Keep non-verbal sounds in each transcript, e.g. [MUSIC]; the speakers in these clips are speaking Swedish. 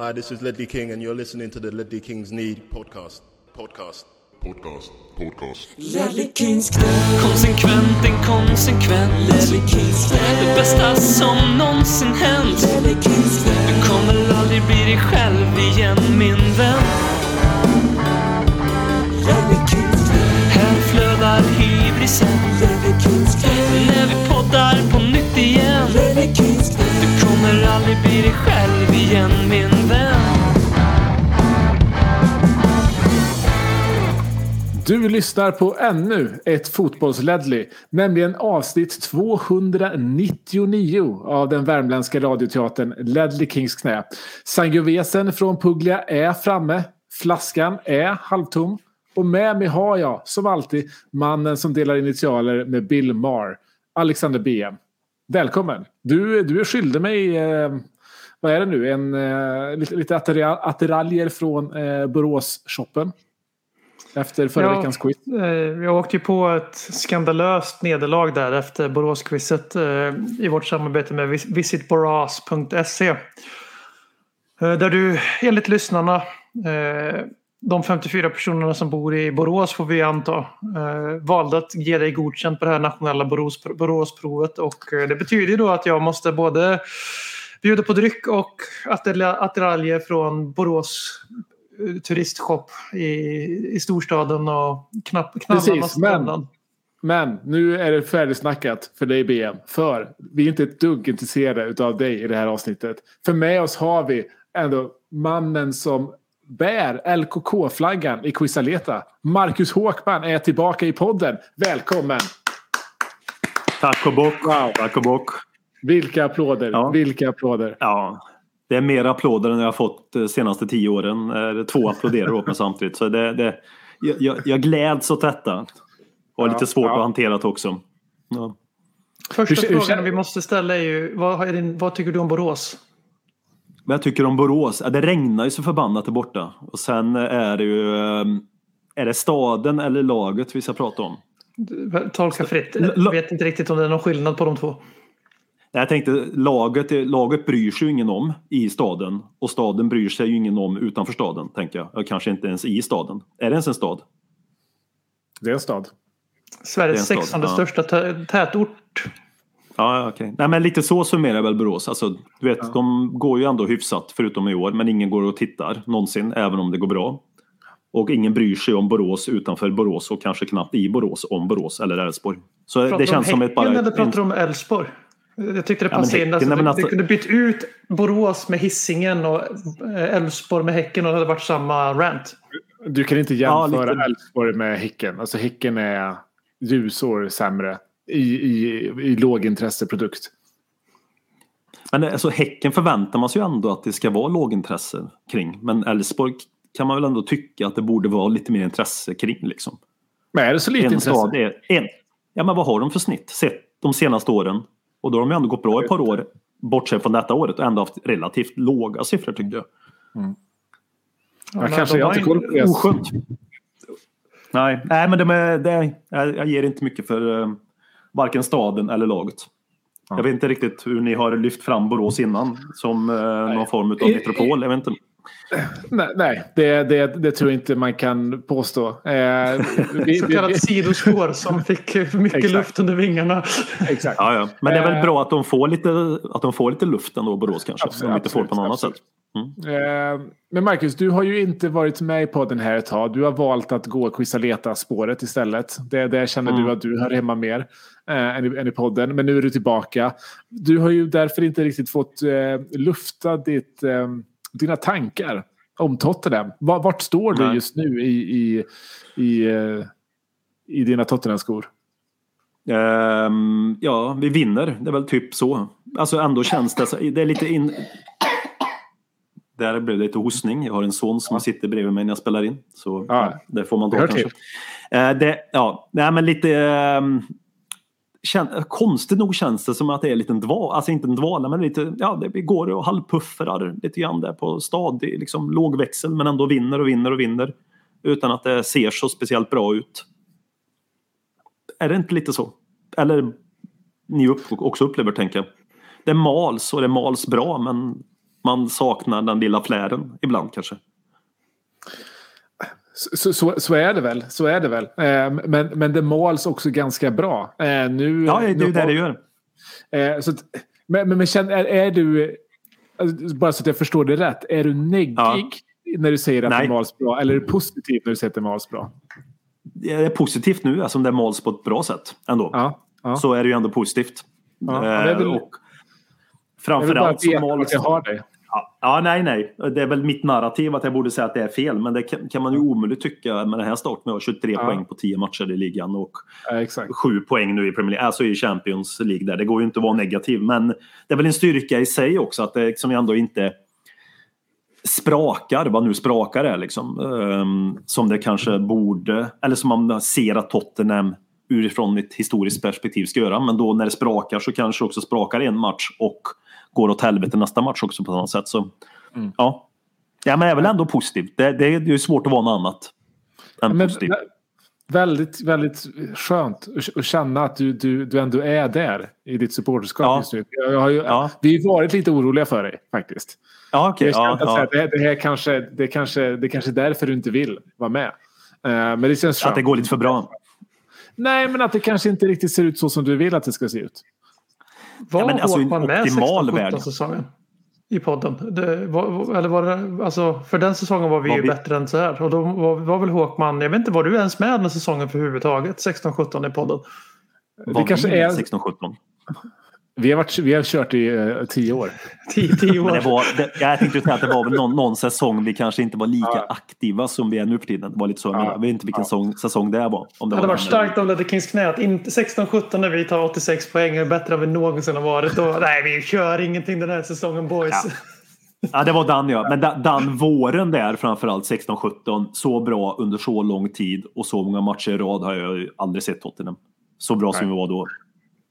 Hi, this is Ledley King, and you're listening to the Ledley Kings Need podcast. Podcast. Podcast. Podcast. Ledley Kings knä, Konsekvent, inkonsekvent Ledley Kings knä, Det bästa som någonsin hänt. Ledley Kings knä, Du kommer aldrig bli dig själv igen min vän. Ledley Kings knä, Här flödar hybrisen. Ledley Kings knä, När vi poddar på nytt igen. Ledley Kings knä, Du kommer aldrig bli dig själv igen min vän Du lyssnar på ännu ett fotbollsledley, nämligen avsnitt 299 av den värmländska radioteatern Ledley Kings knä. Sangiovesen från Puglia är framme, flaskan är halvtom och med mig har jag, som alltid, mannen som delar initialer med Bill Maher, Alexander BM. Välkommen! Du, du är skyldig mig, eh, vad är det nu, en, eh, lite, lite attiraljer attiraljer från eh, Borås-shoppen. Efter förra Ja. veckans quiz. Eh, Jag åkte ju på ett skandalöst nederlag där efter Boråsquizet eh, i vårt samarbete med vis- visitborås.se. Eh, Där du enligt lyssnarna, de 54 personerna som bor i Borås får vi anta, valde att ge dig godkänt på det här nationella Borås, Boråsprovet. Och det betyder då att jag måste både bjuda på dryck och attiralj- attiraljer från Borås turistshop i, i storstaden och knapp, Precis, men-. Men nu är det färdigsnackat för dig BM. För vi är inte ett dugg intresserade av dig i det här avsnittet. För med oss har vi ändå mannen som bär LKK-flaggan i Quisaleta. Marcus Håkman är tillbaka i podden. Välkommen! Tack och bock. Wow. Tack och bock. Vilka applåder! Ja. Vilka applåder! Ja, det är mer applåder än jag har fått de senaste tio åren. Eh, Två applåderar åt mig samtidigt. Så det, det, jag, jag, gläds åt detta. Och har Ja, lite svårt ja. att hantera det också. Ja. Första Hur- hur frågan känner- vi måste ställa är ju vad, är din, vad tycker du om Borås? Vad jag tycker om Borås? Ja, det regnar ju så förbannat där borta. Och sen är det ju... eh, Är det staden eller laget vi ska prata om? Tolka fritt. Jag vet inte riktigt om det är någon skillnad på de två. Jag tänkte laget, laget bryr sig ju ingen om i staden. Och staden bryr sig ju ingen om utanför staden, tänker jag. Kanske inte ens i staden. Är det ens en stad? Det är en stad. Sveriges sextonde ja. största tä- tätort. Ja, okej. Nej, men lite så summerar väl Borås. Alltså, du vet, de går ju ändå hyfsat, förutom i år. Men ingen går och tittar någonsin, även om det går bra. Och ingen bryr sig om Borås utanför Borås och kanske knappt i Borås om Borås eller Älvsborg. Så Pratar det känns om som ett bara... Häcken eller ett- pratar du om Elfsborg? Jag tyckte det Ja, passade in. Häcken, Alltså, alltså- du kunde bytt ut Borås med Hisingen och eh, Elfsborg med Häcken och det hade varit samma rant. Du kan inte Ja, jämföra lite. Elfsborg med Häcken. Alltså Häcken är ljusår sämre i, i, i lågintresseprodukt. Men alltså, Häcken förväntar man sig ju ändå att det ska vara lågintresse kring. Men Älvsborg kan man väl ändå tycka att det borde vara lite mer intresse kring. Liksom. Men är det så lite en intresse? stad är en. Ja men vad har de för snitt sett de senaste åren? Och då har de ju ändå gått bra ett par år. Bortsett från detta året och ändå haft relativt låga siffror tycker jag. Ja, men kanske de jag har inte in- koll på det. Oskönt. Nej, nej men det är, det jag, jag ger inte mycket för eh, varken staden eller laget. Jag vet inte riktigt hur ni har lyft fram Borås innan som eh, någon form av metropol. Jag vet inte. Nej, det, det, det tror jag inte man kan påstå. Eh, [LAUGHS] vi, Så kallat sidospår som fick mycket Exakt. luft under vingarna. exakt. Ja, ja. Men det är Eh. väl bra att de får lite, att de får lite luft ändå, Borås kanske. Absolut, Som de inte får på något annat sätt. Eh, men Marcus, du har ju inte varit med i podden här ett tag. Du har valt att gå Quisaleta-spåret istället. Det, där känner Mm. du att du hör hemma mer eh, än, i, än i podden. Men nu är du tillbaka. Du har ju därför inte riktigt fått eh, lufta ditt, eh, dina tankar om Tottenham. Va- Vart står du just nu i, i, i, eh, i dina Tottenham-skor? Ehm, ja, vi vinner. Det är väl typ så. Alltså ändå känns det... så- Det är lite in... Där blev det lite hostning. Jag har en son som sitter bredvid mig när jag spelar in. Så Ja. det får man ta hör kanske. till. Eh, det, ja, nej men lite... kän, konstigt nog känns det som att det är en liten dval. Alltså inte en dvala men lite... Ja, det, vi går och halvpuffrar lite grann där på stadig liksom, lågväxel men ändå vinner och vinner och vinner. Utan att det ser så speciellt bra ut. Är det inte lite så? Eller ni upp, också upplever tänker jag. Det mals och det mals bra men Man saknar den lilla flären ibland kanske. Så, så, så är det väl. Så är det väl. Eh, men, men det mals också ganska bra. Eh, nu, Ja, det är ju det det gör. Eh, så att, men men, men känn, är, är du, alltså, bara så att jag förstår det rätt, är du neggig Ja. när du säger att Nej. det mals bra? Eller är du positiv när du säger att det mals bra? Det är positivt nu, alltså om det mals på ett bra sätt ändå. Ja. ja. Så är det ju ändå positivt. Ja, Eh, men jag vill- och framförallt så veta mals... jag har dig. Ja, ja, nej, nej. Det är väl mitt narrativ att jag borde säga att det är fel. Men det kan, kan man ju omöjligt tycka med den här starten. Vi har 23 Ja. poäng på 10 matcher i ligan och Ja, exakt. 7 poäng nu i Premier League. Alltså i Champions League där. Det går ju inte att vara negativ. Men det är väl en styrka i sig också att det liksom ändå inte sprakar, vad nu sprakar är liksom. ehm, som det kanske borde, eller som man ser att Tottenham utifrån ett historiskt perspektiv ska göra. Men då när det sprakar så kanske också sprakar en match och går åt helvete nästa match också på något sätt. Så, Mm. ja. ja, men det är väl ändå positivt. Det, det är ju svårt att vara något annat än Men, positivt. vä- väldigt, väldigt skönt att- känna att du, du, du ändå är där i ditt supporterskap Ja. just nu. Jag har ju, Ja. Vi har varit lite oroliga för dig faktiskt. Ja, här, ja. det, det, här kanske, det, kanske, det kanske är därför du inte vill vara med. Eh, men det känns Att det skönt. går lite för bra. Nej, men att det kanske inte riktigt ser ut så som du vill att det ska se ut. Var Ja, men alltså, en Håkman med optimal 16-17 värld. säsongen? I podden? Det var, eller var det, alltså, för den säsongen var vi Var ju vi- bättre än så här. Och då var, var väl Håkman, jag vet inte, var du ens med den säsongen för överhuvudtaget? 16-17 i podden? Var kanske vi är- 16-17? Vi har, varit, vi har kört i eh, tio år. [LAUGHS] 10 10 Men det år. var, det, jag tänkte säga att det var väl någon, någon säsong vi kanske inte var lika Ja. aktiva som vi är nu för tiden. Det var lite så jag Ja. Jag vet inte vilken säsong, säsong det var. Om det Det hade var varit starkt om Ledder Kings knä. att inte 16-17 när vi tar 86 poäng är bättre än vi någonsin har varit. Då, nej, vi kör ingenting den här säsongen boys. Ja. Ja, det var den ja. Men da- den våren där framförallt 16-17. Så bra under så lång tid och så många matcher i rad har jag aldrig sett Tottenham. Så bra som vi var då.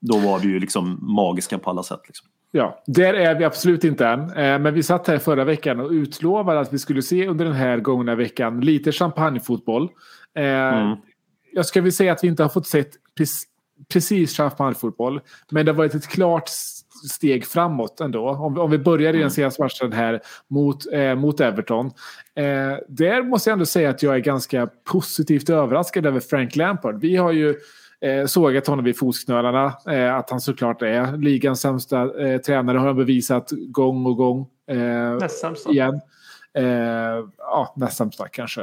Då var vi ju liksom magiska på alla sätt. Liksom. Ja, där är vi absolut inte än. Eh, Men vi satt här förra veckan och utlovade att vi skulle se under den här gångna veckan lite champagnefotboll. Eh, Mm. Jag ska väl säga att vi inte har fått sett precis, champagnefotboll. Men det har varit ett klart steg framåt ändå. Om, vi- om vi börjar i den senaste matchen här mot, eh, mot Everton. Eh, där måste jag ändå säga att jag är ganska positivt överraskad över Frank Lampard. Vi har ju eh, sågat honom vid fotknölarna. Eh, att han såklart är ligans sämsta eh, tränare har han bevisat gång och gång. Eh, Näst sämsta. igen. Eh, ja, näst sämsta kanske.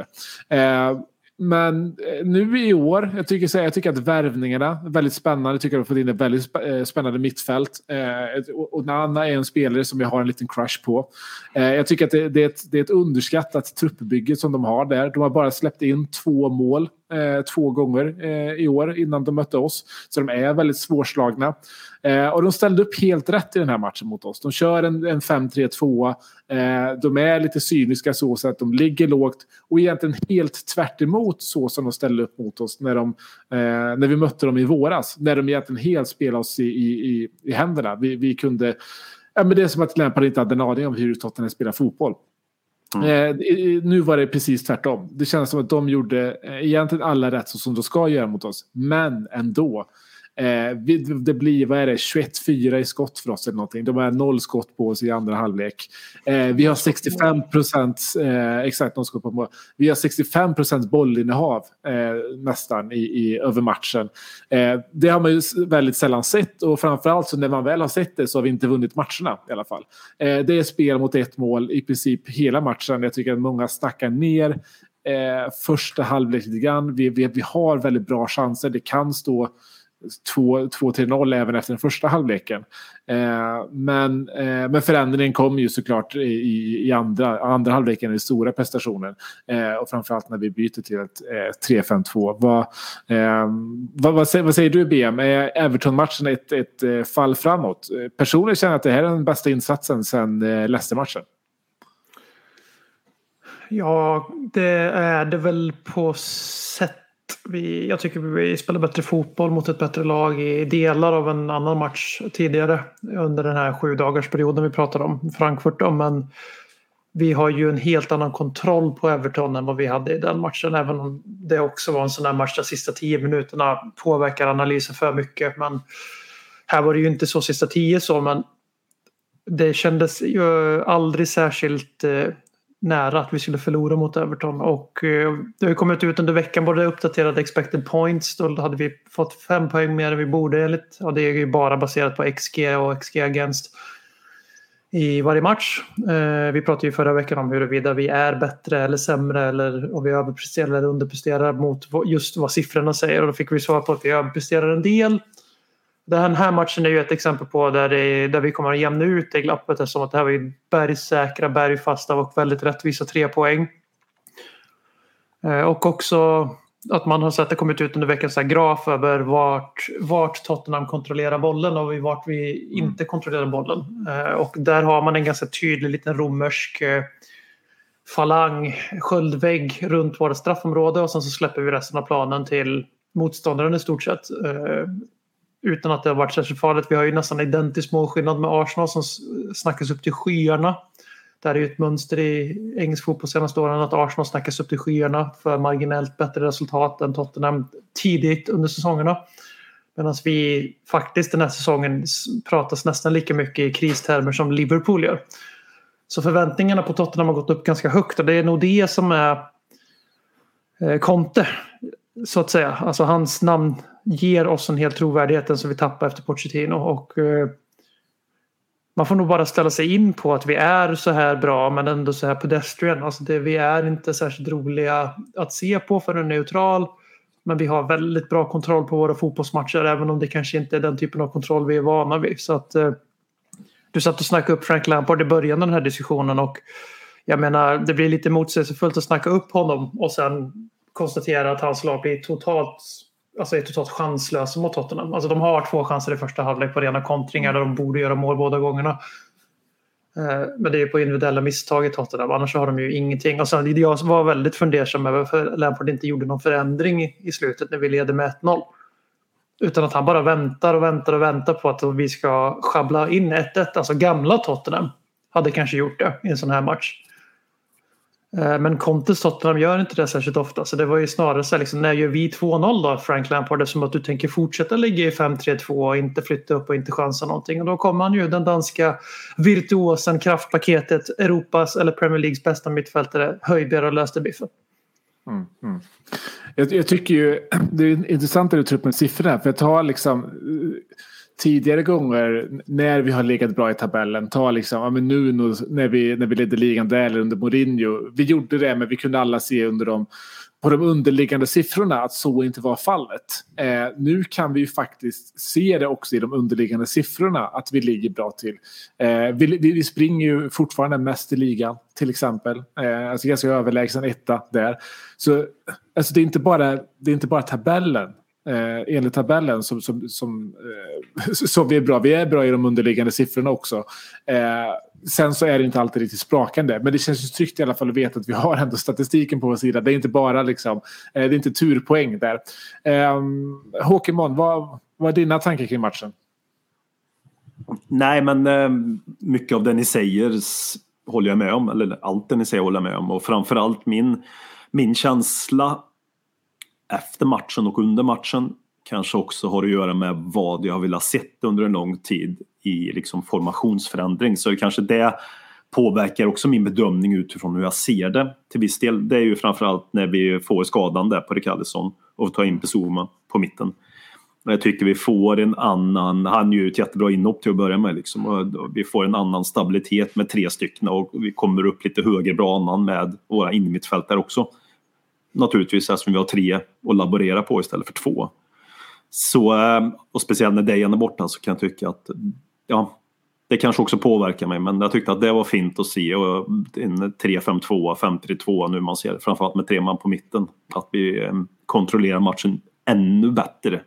Eh, men eh, nu i år, jag tycker, så jag tycker att värvningarna är väldigt spännande. Jag tycker att vi har fått in ett väldigt spä- spännande mittfält. Och Nana är en spelare som jag har en liten crush på. Jag tycker att det, det, är ett, det är ett underskattat truppbygge som de har där. De har bara släppt in två mål eh, två gånger eh, i år innan de mötte oss. Så de är väldigt svårslagna. Eh, och de ställde upp helt rätt i den här matchen mot oss. De kör en, en 5-3-2. Eh, de är lite cyniska så, så att de ligger lågt och egentligen helt tvärt emot så som de ställde upp mot oss när, de, eh, när vi mötte dem i våras. När de egentligen helt spelade oss i, i, i, i händerna. Vi, vi kunde... Ja, men det är som att Lampard inte hade en aning om hur Tottenham spelar fotboll. Mm. Eh, nu var det precis tvärtom. Det känns som att de gjorde eh, egentligen alla rätt så som de ska göra mot oss. Men ändå. Eh, det blir, vad är det, 21-4 i skott för oss eller någonting. De har noll skott på oss i andra halvlek. Eh, vi har 65 procent, eh, exakt noll skott på mål. Vi har 65 procent bollinnehav eh, nästan i, i, över matchen. Eh, det har man ju väldigt sällan sett och framförallt så när man väl har sett det så har vi inte vunnit matcherna i alla fall. Eh, det är spel mot ett mål i princip hela matchen. Jag tycker att många snackar ner första halvlek lite grann. Vi, vi, vi har väldigt bra chanser. Det kan stå 2-3-0 även efter den första halvleken. Eh, men, eh, men förändringen kom ju såklart i, i, andra, andra halvleken, i stora prestationen. Eh, och framförallt när vi byter till ett eh, 3-5-2. Vad, eh, vad, vad, säger, vad säger du BM? Är Everton-matchen ett, ett eh, fall framåt? Personligen känner jag att det här är den bästa insatsen sedan eh, Leicester-matchen. Ja, det är det väl på sätt. Vi, jag tycker vi spelar bättre fotboll mot ett bättre lag i delar av en annan match tidigare under den här sju dagars perioden vi pratade om Frankfurt. Då, men vi har ju en helt annan kontroll på Everton än vad vi hade i den matchen. Även om det också var en sån där match där sista tio minuterna påverkar analysen för mycket. Men här var det ju inte så sista tio så. Men det kändes ju aldrig särskilt eh, nära att vi skulle förlora mot Everton. Och eh, det har ju kommit ut under veckan både uppdaterade expected points. Då hade vi fått fem poäng mer än vi borde enligt. Ja, det är ju bara baserat på XG och XG against i varje match. Eh, vi pratade ju förra veckan om huruvida vi är bättre eller sämre eller om vi överpresterar eller underpresterar mot just vad siffrorna säger. Och då fick vi svar på att vi överpresterar en del. Den här matchen är ju ett exempel på där, det, där vi kommer att jämna ut det glappet eftersom att det här var ju bergsäkra, bergfasta och väldigt rättvisa tre poäng. Eh, Och också att man har sett det kommit ut under veckan så graf över vart, vart Tottenham kontrollerar bollen och vart vi inte kontrollerar bollen. Eh, Och där har man en ganska tydlig liten romersk eh, falang, sköldvägg runt vårt straffområde och sen så släpper vi resten av planen till motståndaren i stort sett. Utan att det har varit särskilt farligt. Vi har ju nästan identisk målskillnad med Arsenal som snackas upp till skyarna. Det här är ju ett mönster i engelsk fotboll senaste åren att Arsenal snackas upp till skyarna för marginellt bättre resultat än Tottenham tidigt under säsongerna. Medan vi faktiskt den här säsongen pratas nästan lika mycket i kristermer som Liverpool gör. Så förväntningarna på Tottenham har gått upp ganska högt och det är nog det som är Konte. Conte. Så att säga. Alltså hans namn ger oss en hel trovärdighet som vi tappar efter Pochettino. Och, eh, man får nog bara ställa sig in på att vi är så här bra men ändå så här pedestrian. Alltså det, vi är inte särskilt roliga att se på för en neutral. Men vi har väldigt bra kontroll på våra fotbollsmatcher även om det kanske inte är den typen av kontroll vi är vana vid. Så att, eh, du satt och snackade upp Frank Lampard i början av den här diskussionen och jag menar det blir lite motsägelsefullt att snacka upp honom och sen konstatera att hans lag blir totalt alltså är totalt chanslösa mot Tottenham. Alltså de har två chanser i första halvlek på rena kontringar där de borde göra mål båda gångerna. Eh, Men det är ju på individuella misstag i Tottenham, annars har de ju ingenting. Och sen, jag var väldigt fundersam över varför Lampard inte gjorde någon förändring i i slutet när vi leder med 1-0. Utan att han bara väntar och väntar och väntar på att vi ska schabbla in 1-1. Alltså gamla Tottenham hade kanske gjort det i en sån här match. Eh, men Contes Tottenham gör inte det särskilt ofta. Så det var ju snarare så här, liksom, när gör vi 2-0 då Frank Lampard? Eftersom att du tänker fortsätta ligga i 5-3-2 och inte flytta upp och inte chansa någonting. Och då kommer han ju den danska virtuosen, kraftpaketet, Europas eller Premier Leagues bästa mittfältare, Höjbjerg och löste biffen. Mm, mm. Jag, jag tycker ju [CLEARS THROAT] det är intressant att du tar upp med siffrorna. För jag tar liksom eh, tidigare gånger när vi har legat bra i tabellen. Ta liksom, ja, men nu när vi, när vi ledde ligan där eller under Mourinho. Vi gjorde det men vi kunde alla se under dem på de underliggande siffrorna att så inte var fallet. Eh, nu kan vi ju faktiskt se det också i de underliggande siffrorna att vi ligger bra till. Eh, vi, vi, vi springer ju fortfarande mest i ligan till exempel. Eh, alltså ganska överlägsen etta där. Så alltså det, är inte bara, det är inte bara tabellen. Eh, enligt tabellen som, som, som, eh, [LAUGHS] som vi är bra. Vi är bra i de underliggande siffrorna också. Eh, sen så är det inte alltid riktigt sprakande. Men det känns ju tryggt i alla fall att veta att vi har ändå statistiken på vår sida. Det är inte bara liksom, eh, det är inte turpoäng där. Eh, Håkemon, vad, vad är dina tankar kring matchen? Nej, men eh, mycket av det ni säger håller jag med om. Eller allt det ni säger håller jag med om. Och framförallt min, min känsla efter matchen och under matchen kanske också har att göra med vad jag har velat sett under en lång tid i liksom formationsförändring. Så kanske det påverkar också min bedömning utifrån hur jag ser det. Till viss del, det är ju framförallt när vi får skadan där på Rikardisson och tar in Pesuma på mitten. Jag tycker vi får en annan, han gör ju ett jättebra inhopp till att börja med liksom. Vi får en annan stabilitet med tre stycken och vi kommer upp lite högre banan med våra innermittfältare också. Naturligtvis eftersom vi har tre att laborera på istället för två. Så, eh, och speciellt när Dejan är borta så kan jag tycka att ja, det kanske också påverkar mig men jag tyckte att det var fint att se och en 3-5-2, 5-3-2 nu man ser framförallt med tre man på mitten. Att vi eh, kontrollerar matchen ännu bättre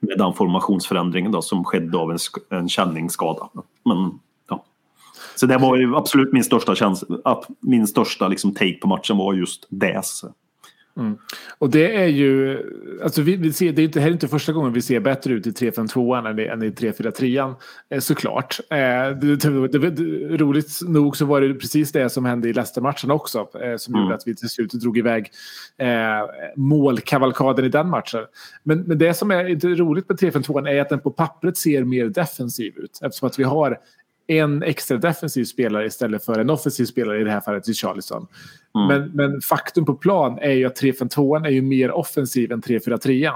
med den formationsförändringen då, som skedde av en, en känningsskada. Men. Så det var ju absolut min största, att min största liksom, take på matchen var just det. Så. Och det är ju, alltså vi, vi ser, det är inte, här är inte första gången vi ser bättre ut i 3-5-2 än än i 3-4-3 eh, såklart. Eh, det, det, det, det, roligt nog så var det precis det som hände i Leicester-matchen också eh, som Mm. gjorde att vi till slut drog iväg eh, målkavalkaden i den matchen. Men, men det som är inte roligt med 3-5-2 är att den på pappret ser mer defensiv ut eftersom att vi har en extra defensiv spelare istället för en offensiv spelare i det här fallet i Charlison. Mm. Men, men faktum på plan är ju att 3-5-2 är ju mer offensiv än 3-4-3.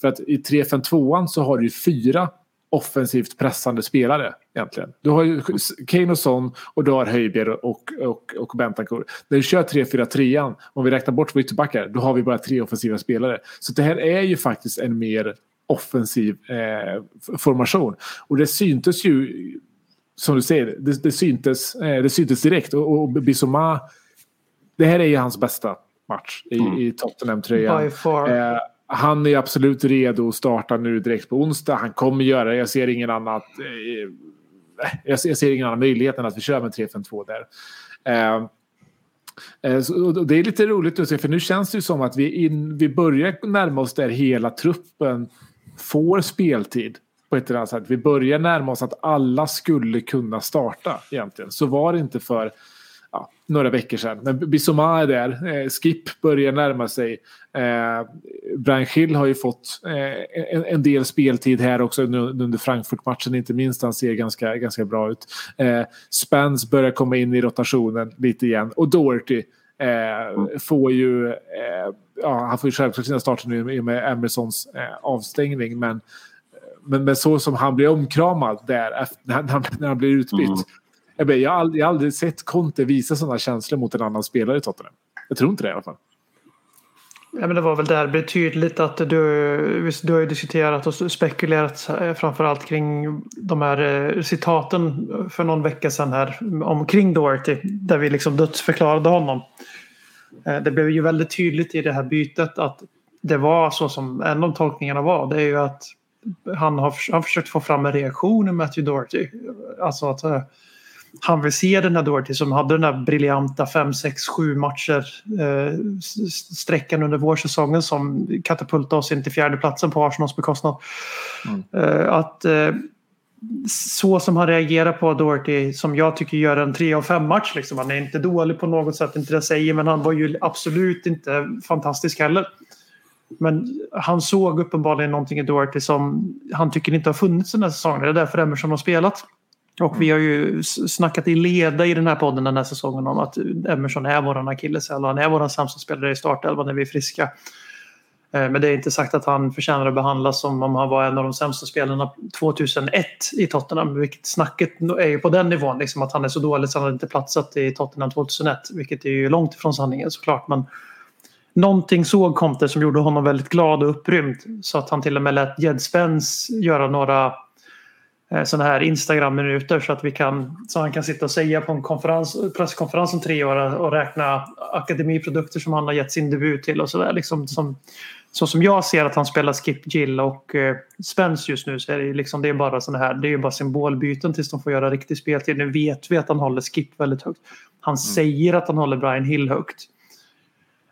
För att i 3-5-2 så har du ju fyra offensivt pressande spelare egentligen. Du har ju Kane och Son och du har Höjbjer och, och, och Bentancur. När du kör 3-4-3 om vi räknar bort våra ytterbackar, då har vi bara tre offensiva spelare. Så det här är ju faktiskt en mer offensiv eh, formation. Och det syntes ju, som du säger, det, det, syntes, eh, det syntes direkt. Och, och Bissoma, det här är ju hans bästa match i, Mm. i Tottenham-tröjan. Eh, han är absolut redo att starta nu direkt på onsdag. Han kommer göra det. Jag ser ingen annat. Eh, jag, ser, jag ser ingen annan möjlighet än att vi kör med 3-5-2 där. Eh, så, det är lite roligt att se för nu känns det ju som att vi, in, vi börjar närma oss där hela truppen får speltid på ett eller annat sätt. Vi börjar närma oss att alla skulle kunna starta egentligen. Så var det inte för ja, några veckor sedan. Men Bissoma är där. Eh, Skip börjar närma sig. Eh, Brian Schill har ju fått eh, en, en del speltid här också nu, under Frankfurt-matchen inte minst. Han ser ganska, ganska bra ut. Eh, Spence börjar komma in i rotationen lite igen. Och Doherty eh, får ju... Eh, ja, han får ju självklart sina starter nu i och med Emersons eh, avstängning. Men, men, men så som han blir omkramad där efter, när, han, när han blir utbytt. Mm. Jag, vet, jag, har aldrig, jag har aldrig sett Conte visa sådana känslor mot en annan spelare i Tottenham. Jag tror inte det i alla fall. Ja, men det var väl där det blev tydligt att du, du har ju diskuterat och spekulerat eh, framförallt kring de här eh, citaten för någon vecka sedan här omkring Doherty där vi liksom dödsförklarade honom. Eh, Det blev ju väldigt tydligt i det här bytet att det var så som en av tolkningarna var. Det är ju att han har, han försökt få fram en reaktion i Matthew Doherty. Alltså att eh, han vill se den här Doherty som hade den här briljanta 5, 6, 7 matcher s- sträckan under vårsäsongen som katapultade oss in till fjärdeplatsen på Arsenals bekostnad. Eh, att eh, så som han reagerar på Doherty som jag tycker gör en 3 av 5 match. Liksom. Han är inte dålig på något sätt, inte det jag säger, men han var ju absolut inte fantastisk heller. Men han såg uppenbarligen någonting i Doherty som han tycker inte har funnits den här säsongen. Det är därför Emerson har spelat. Och vi har ju snackat i leda i den här podden den här säsongen om att Emerson är våran akilleshäl och han är våran sämsta spelare i startelvan när vi är friska. Eh, men det är inte sagt att han förtjänar att behandlas som om han var en av de sämsta spelarna 2001 i Tottenham. Vilket snacket är ju på den nivån, liksom att han är så dålig så han hade inte platsat i Tottenham 2001. Vilket är ju långt ifrån sanningen såklart. Men någonting såg Conte som gjorde honom väldigt glad och upprymd. Så att han till och med lät Jed Spence göra några eh, sådana här Instagram-minuter så att vi kan så han kan sitta och säga på en konferens, presskonferens om tre år och räkna akademiprodukter som han har gett sin debut till och sådär. Liksom som, så som jag ser att han spelar Skip Gill och eh, Spence just nu så är det, liksom, det är bara sådana här, det är ju bara symbolbyten tills de får göra riktig speltid. Nu vet vi att han håller Skip väldigt högt. Han säger att han håller Brian Hill högt.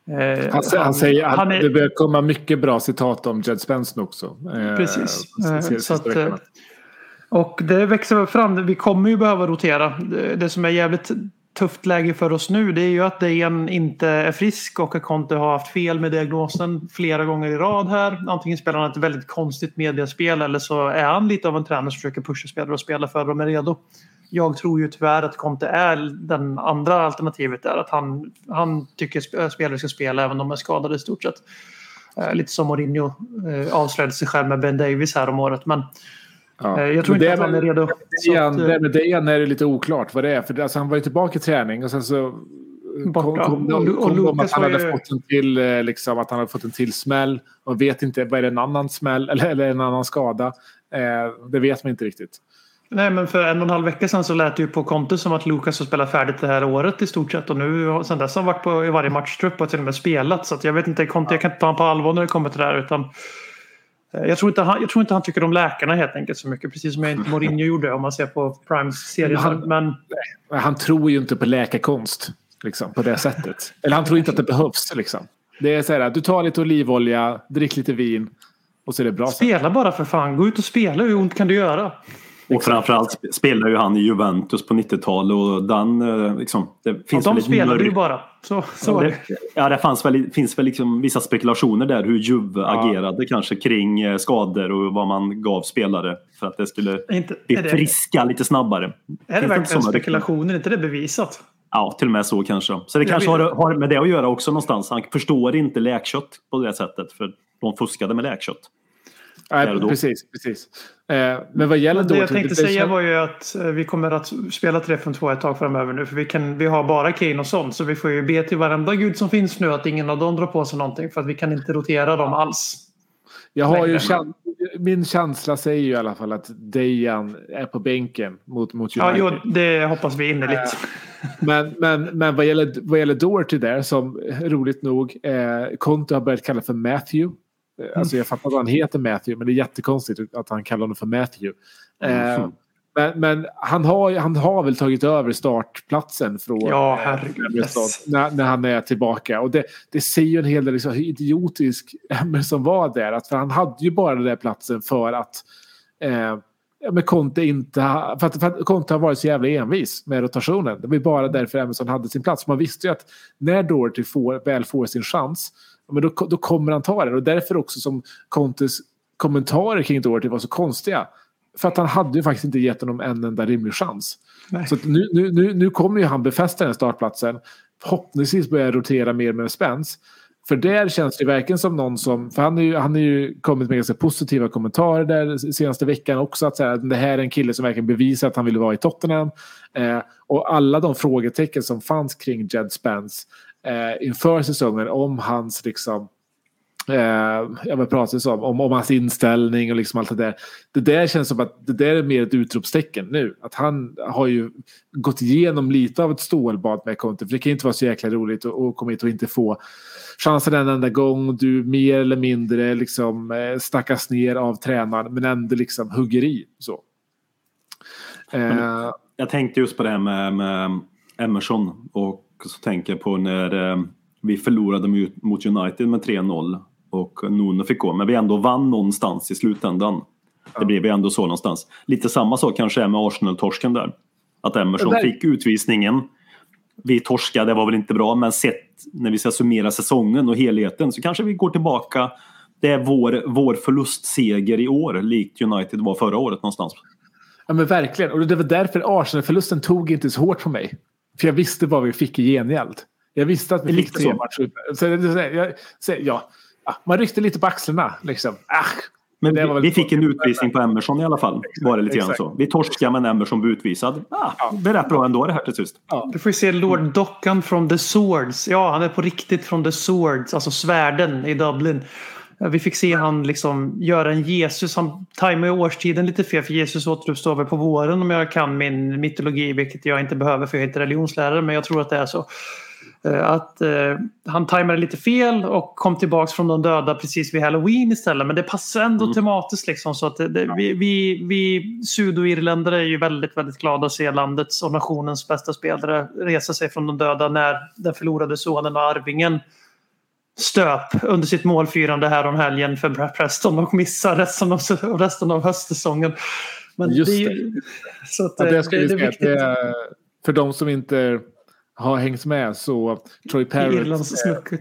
Eh, Han, han säger att han är- det börjar komma mycket bra citat om Jed Spence nu också. Eh, Precis. de Eh, Så att, eh, och det växer fram. Vi kommer ju behöva rotera. Det- Det som är jävligt tufft läge för oss nu det är ju att Dejan inte är frisk och att Conte har haft fel med diagnosen flera gånger i rad här. Antingen spelar han ett väldigt konstigt mediaspel eller så är han lite av en tränare som försöker pusha spelare och spela för dem är redo. Jag tror ju tyvärr att Conte är den andra alternativet där. Att han, han tycker sp- spelare ska spela även om de är skadade i stort sett. Eh, Lite som Mourinho eh, avslöjade sig själv med Ben Davis här om året. Men Ja. Eh, Jag tror inte det att han är redo. Så Dejan, att, eh, det med Dejan är det lite oklart vad det är. För alltså, han var ju tillbaka i träning och sen så Borta. kom, kom, Och Lu- och kom de att han hade ju- fått en till, eh, liksom, att han hade fått en till smäll. Och vet inte, vad är det en annan smäll [LAUGHS] eller, eller en annan skada? Eh, det vet man inte riktigt. Nej, men för en och en halv vecka sedan så lät det ju på Conte som att Lucas har spelat färdigt det här året i stort sett. Och nu sen dess har han varit på, i varje matchtrupp och till och med spelat. Så jag vet inte, Conte, jag kan inte ta honom på allvar när det kommer till det här. Utan, eh, jag, tror inte han, jag tror inte han tycker om läkarna helt enkelt så mycket. Precis som jag inte Mourinho [LAUGHS] gjorde om man ser på Primes serie. Han- Men Han tror ju inte på läkarkonst liksom, på det [LAUGHS] sättet. Eller han tror inte att det behövs. Liksom. Det är så här, du tar lite olivolja, drick lite vin och så är det bra. spela bara för fan. Gå ut och spela. Hur ont kan du göra? Och framförallt sp- spelar ju han i Juventus på 90-talet och den eh, liksom, det Ja, finns de väl ett spelade ju bara. Så, så Ja, det, det. ja, det fanns väl, finns väl liksom vissa spekulationer där hur Juve agerade kanske kring eh, skador och vad man gav spelare för att det skulle Inte, bli det, friska lite snabbare. är det inte verkligen spekulationer? Är inte det bevisat? Ja, till och med så kanske. Så det Jag kanske har, har med det att göra också någonstans. Han förstår inte läkkött på det sättet för de fuskade med läkkött. Nej, då. precis. precis. Eh, men vad gäller Men det jag tänkte säga var ju att eh, vi kommer att spela 3-5-2 ett tag framöver nu. För vi, kan, vi har bara Kane och sånt. Så vi får ju be till varenda gud som finns nu att ingen av dem drar på sig någonting. För att vi kan inte rotera dem alls. Jag har ju känt, min känsla säger ju i alla fall att Dejan är på bänken mot, mot Ja, United. jo, det hoppas vi innerligt. Men, men, men vad, gäller, vad gäller Doherty där, som roligt nog, eh, Conte har börjat kalla för Matthew. Eh, Alltså jag fattar att han heter Matthew, men det är jättekonstigt att han kallar honom för Matthew. Eh, Mm. men men han, har, han har väl tagit över startplatsen från Ja, eh, herregud. Emerson när, när han är tillbaka. Och det, det säger ju en hel del liksom, hur idiotisk [LAUGHS] Emerson var där. Att, för han hade ju bara den där platsen för att eh, ja, men Conte inte för att, för att Conte har varit så jävla envis med rotationen. Det var ju bara därför Emerson hade sin plats. Man visste ju att när Doherty får, väl får sin chans, men då, då kommer han ta den. Och därför också som Contes kommentarer kring Doherty var så konstiga. För att han hade ju faktiskt inte gett honom en enda rimlig chans. Nej. Så nu, nu, nu, nu kommer ju han befästa den startplatsen. Förhoppningsvis börja rotera mer med Spence. För där känns det verkligen som någon som, för han har ju, han ju kommit med ganska positiva kommentarer där senaste veckan också. Att att det här är en kille som verkligen bevisar att han vill vara i Tottenham. Eh, och alla de frågetecken som fanns kring Jed Spence eh, inför säsongen om hans liksom Eh, jag vill prata om, om, om hans inställning och liksom allt det där. Det där känns som att det där är mer ett utropstecken nu. Att han har ju gått igenom lite av ett stålbad med Conte. För det kan ju inte vara så jäkla roligt att, att komma hit och inte få chansen en enda gång. Du mer eller mindre liksom eh, stackas ner av tränaren men ändå liksom hugger i. Så. Eh, Jag tänkte just på det här med, med Emerson och så tänker jag på när eh, vi förlorade mot- United med 3-0 och Nuno fick gå. Men vi ändå vann någonstans i slutändan. Det blev ju ändå så någonstans. Lite samma sak kanske är med Arsenal-torsken där. Att Emerson Där- fick utvisningen. Vi torskade, var väl inte bra, men sett när vi ska summera säsongen och helheten så kanske vi går tillbaka. Det är vår, vår förlustseger i år, likt United var förra året någonstans. Ja men verkligen. Och det var därför Arsenal-förlusten tog inte så hårt på mig. För jag visste vad vi fick i gengäld. Jag visste att vi fick tre så. matcher. Så, jag, så, ja, Ja, man ryckte lite på axlarna. Liksom. Ah, Men Det vi, vi fick en utvisning på Emerson i alla fall. Var det lite grann så. Vi torskade men Emerson blev utvisad. Ah, det är rätt bra ändå det här till sist. Du får ju se Lord Dockan från The Swords. Ja, han är på riktigt från The Swords, alltså svärden i Dublin. Eh, Vi fick se han liksom göra en Jesus. Han tajmar årstiden lite fel för Jesus återuppstår väl på våren om jag kan min mytologi, vilket jag inte behöver för jag är inte religionslärare, men jag tror att det är så. Eh, Att eh, han tajmade lite fel och kom tillbaks från de döda precis vid halloween istället. Men det passar ändå tematiskt liksom. Så att det, det, vi, vi, vi sudoirländare är ju väldigt, väldigt glada att se landets och nationens bästa spelare resa sig från de döda när den förlorade sonen och arvingen stöp under sitt målfirande här om helgen för Preston och missar resten av, resten av höstsäsongen. Men Just det, är ju- så att, Ja, eh, det det, det är säga. viktigt. Är, för de som inte har hängt med så Troy Parrott Irlandssnucket.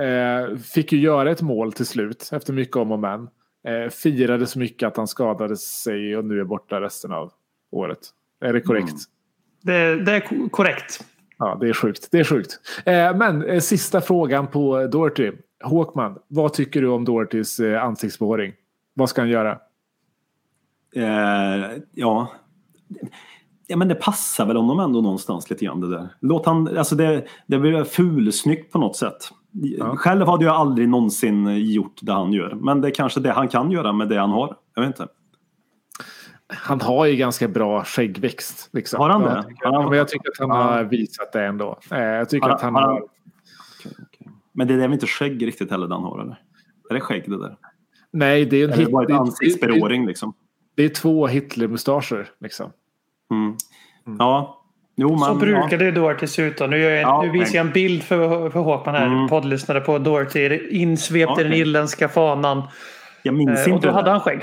eh, fick ju göra ett mål till slut efter mycket om och men. Eh, firade så mycket att han skadade sig och nu är borta resten av året. Är det korrekt? Mm. Det, det är ko- korrekt. Ja, det är sjukt. Det är sjukt. Eh, men eh, sista frågan på Doherty. Håkman, vad tycker du om Dohertys eh, ansiktsbehåring? Vad ska han göra? Ja. ja, men det passar väl honom ändå någonstans lite grann det där. Låt han, alltså det, det blir fulsnyggt på något sätt. Själv hade jag aldrig någonsin gjort det han gör. Men det är kanske det han kan göra med det han har. Jag vet inte. Han har ju ganska bra skäggväxt. Liksom. Har han det? Jag tycker, Har han- men jag tycker att han har visat det ändå. Eh, jag tycker Har- att han har han- har... Okej, okej. Men det är väl inte skägg riktigt heller den har eller? Är det skägg det där? Nej, det är en Eller hit, bara ett ansiktsbehåring liksom? det är två Hitler-mustascher. Liksom. Mm. Ja. Jo, men, Så brukar ja. det Doherty se ut. Då. Nu, gör jag, Ja, nu visar jag en bild för, för Håkman här, Mm. poddlyssnare på Doherty insvept i den Okej. irländska fanan. Jag minns Eh, och inte då det. hade han skägg.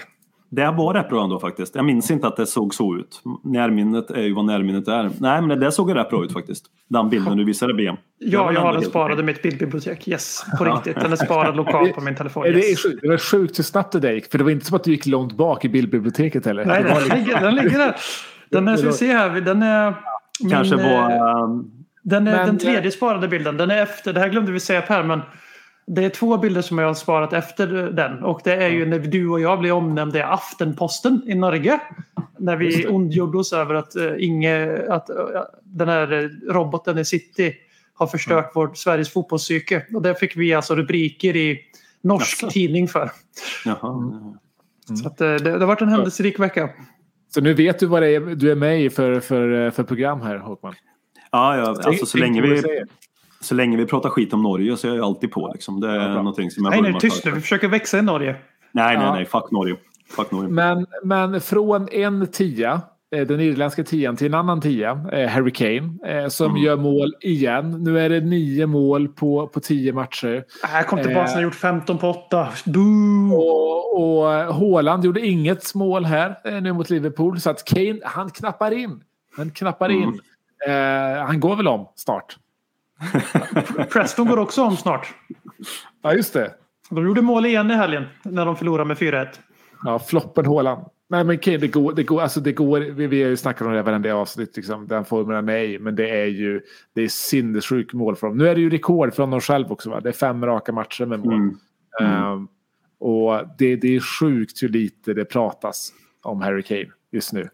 Det var rätt bra ändå faktiskt. Jag minns inte att det såg så ut. Närminnet är ju vad närminnet är. Nej, men det såg rätt bra ut faktiskt. Den bilden du visade BM. Ja, jag har den sparad i mitt bildbibliotek. Yes, [LAUGHS] på riktigt. Den är sparad lokalt på min telefon. Det, är Yes. sjukt, det var sjukt hur snabbt det gick. För det var inte som att du gick långt bak i bildbiblioteket heller. Nej, den liksom- ligger, den ligger där. [LAUGHS] Den är, ska vi se här, den är... min, Kanske var... eh, ehm, Den, är, Men- den tredje sparade bilden, den är efter, det här glömde vi säga Per, men det är två bilder som jag har sparat efter den. Och det är ju när du och jag blev omnämnda i Aftenposten i Norge. När vi ondgjorde oss över att, uh, inge, att uh, den här eh, roboten i City har förstört vårt Sveriges fotbollspsyke. Och det fick vi alltså rubriker i norsk Jaså? tidning för. Jaha. Så att, eh, det, det har varit en händelserik vecka. Så nu vet du vad det är du är med i för, för, för program här Håkman. Ja, ja, alltså så länge, vi. Så länge vi pratar skit om Norge så är jag alltid på. Liksom. Det är Ja, bra. någonting som jag Nej, nej, tyst nu. Vi försöker växa i Norge. Nej, nej, Ja. nej. Fuck Norge. Fuck Norge. Men, men från en tia, eh, den irländska tian, till en annan tia, eh, Harry Kane, eh, som Mm. gör mål igen. Nu är det nio mål på, på tio matcher. Jag kom tillbaka när jag gjort 15 på 8. Boo! Och, och Haaland gjorde inget mål här nu mot Liverpool. Så att Kane, han knappar in. Han knappar Mm. in. Eh, han går väl om snart. Preston går också om snart. Ja, just det. De gjorde mål igen i helgen när de förlorade med 4-1. Ja, floppen Haaland. Nej, men Kane, det går, det går, alltså det går, vi, vi har ju snackat om det varenda avsnitt, liksom, den formen i. Men det är ju det är sinnessjuk mål för dem. Nu är det ju rekord för honom själv också. Va? Det är fem raka matcher med mål. Mm. Ehm, och det, det är sjukt hur lite det pratas om Harry Kane just nu.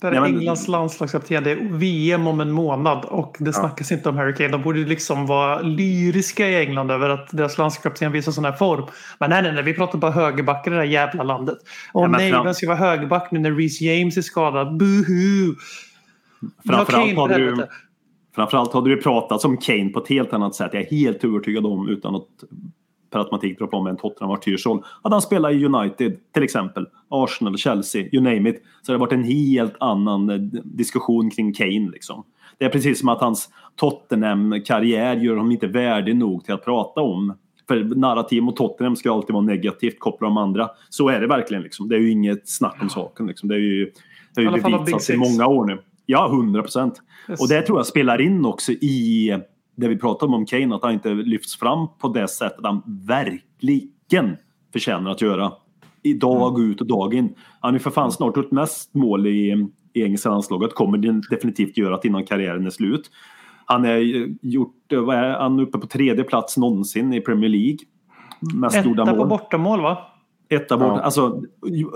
Där är men- Englands landslagskapten. Det är VM om en månad och det snackas inte om Harry Kane. De borde liksom vara lyriska i England över att deras landslagskapten visar sån här form. Men nej, nej, nej. Vi pratar bara högerbackar i det här jävla landet. Och Ja, nej, fram- vem ska vara högerback nu när Reece James är skadad? Buhu! Framförallt hade, du, framförallt hade du pratat om Kane på ett helt annat sätt. Jag är helt övertygad om, utan att per automatik dra på mig en Tottenham-martyrsroll. Hade han spelat i United, till exempel, Arsenal, Chelsea, you name it, så hade det varit en helt annan eh, diskussion kring Kane. Liksom. Det är precis som att hans Tottenham-karriär gör honom inte värdig nog till att prata om. För narrativ mot Tottenham ska alltid vara negativt, koppla de andra. Så är det verkligen. Liksom. Det är ju inget snack om saken. Liksom. Det är ju, det är I ju bevisat i många år nu. Ja, 100 procent. Yes. Och det tror jag spelar in också i det vi pratade om om Kane, att han inte lyfts fram på det sättet han verkligen förtjänar att göra. I dag ut och dag in. Han är för fan snart gjort mest mål i, i engelska landslaget. Kommer definitivt göra det innan karriären är slut. Han är gjort, vad är, han uppe på tredje plats någonsin i Premier League. Mest Etta på mål. bortamål va? Etta bort. Ja. Alltså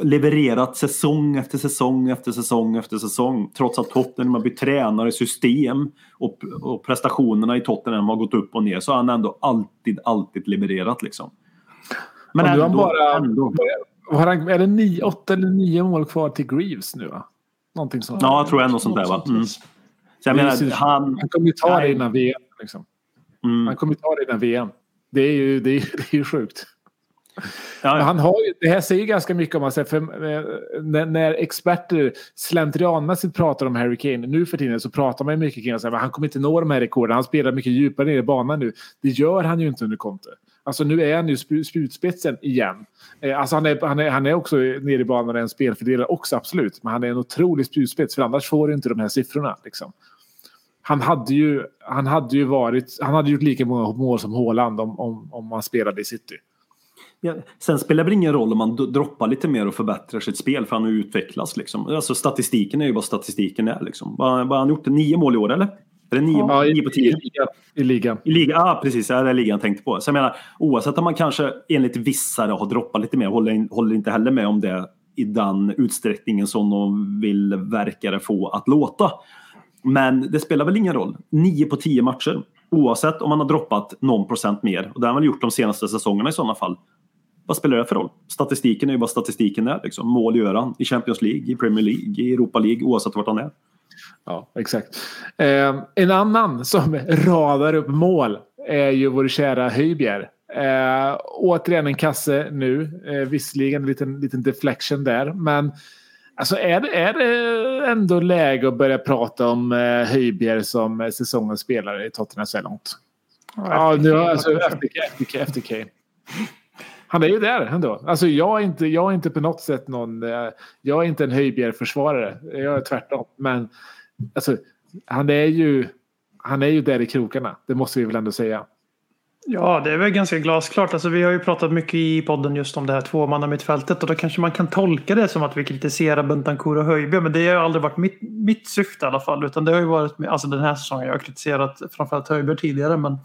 levererat säsong efter säsong efter säsong efter säsong. Trots att Tottenham har bytt tränare, system och, och prestationerna i Tottenham har gått upp och ner så har han ändå alltid, alltid levererat liksom. Men ändå, han bara- ändå. Har han, är det nio, åtta eller nio mål kvar till Greaves nu? Va? Någonting sånt. Ja, jag tror något sånt där va. Mm. Så jag menar, han... Han kommer ju ta det innan VM. Liksom. Mm, Han kommer ju ta det innan VM. Det är ju, det är, det är ju sjukt ja, Men ja. han har ju, det här säger ganska mycket om alltså, för, eh, när, när experter slentrianmässigt pratar om Harry Kane nu för tiden så pratar man ju mycket kring att han kommer inte nå de här rekorden. Han spelar mycket djupare ner i banan nu. Det gör han ju inte under Conte. Alltså nu är han ju spjutspetsen igen. Eh, alltså han, är, han, är, han är också nere i banan en spelfördelare också absolut. Men han är en otrolig spjutspets för annars får du inte de här siffrorna. Liksom. Han hade ju, han hade ju varit, han hade gjort lika många mål som Haaland om, om, om han spelade i City. Ja, sen spelar det ingen roll om man droppar lite mer och förbättrar sitt spel för han har utvecklas. Liksom. Alltså, statistiken är ju vad statistiken är. Liksom. Vad har han gjort? Nio mål i år eller? Är det nio, Ja, i, nio på i, tio? ligan, I ligan. I ligan, ja precis, ja, det är ligan jag tänkte på. Så jag menar, oavsett om man kanske enligt vissa har droppat lite mer, håller, håller inte heller med om det i den utsträckningen som de vill verka det få att låta. Men det spelar väl ingen roll. 9 på 10 matcher. Oavsett om man har droppat någon procent mer. Och det har man gjort de senaste säsongerna i sådana fall. Vad spelar det för roll? Statistiken är ju vad statistiken är. Liksom. Mål gör han i Champions League, i Premier League, i Europa League oavsett vart han är. Ja, exakt. Eh, en annan [LAUGHS] som radar upp mål är ju vår kära Höjbjer. Eh, återigen en kasse nu. Eh, visserligen en liten, liten deflection där. Men alltså är, det, är det ändå läge att börja prata om eh, Höjbjer som säsongens spelare i Tottenham så här långt? Ja, nu, har- alltså, efter, efter, efter Kane. Han är ju där ändå. Alltså jag är inte, jag är inte på något sätt någon... Eh, jag är inte en Höjbjerg-försvarare. Jag är tvärtom. Men alltså, han är ju... Han är ju där i krokarna. Det måste vi väl ändå säga. Ja, det är väl ganska glasklart. Alltså, vi har ju pratat mycket i podden just om det här tvåmannamittfältet och då kanske man kan tolka det som att vi kritiserar Bentancourt och Höjbjerg. Men det har ju aldrig varit mitt, mitt syfte i alla fall. Utan det har ju varit, alltså den här säsongen, jag har kritiserat framförallt Höjbjerg tidigare men eh,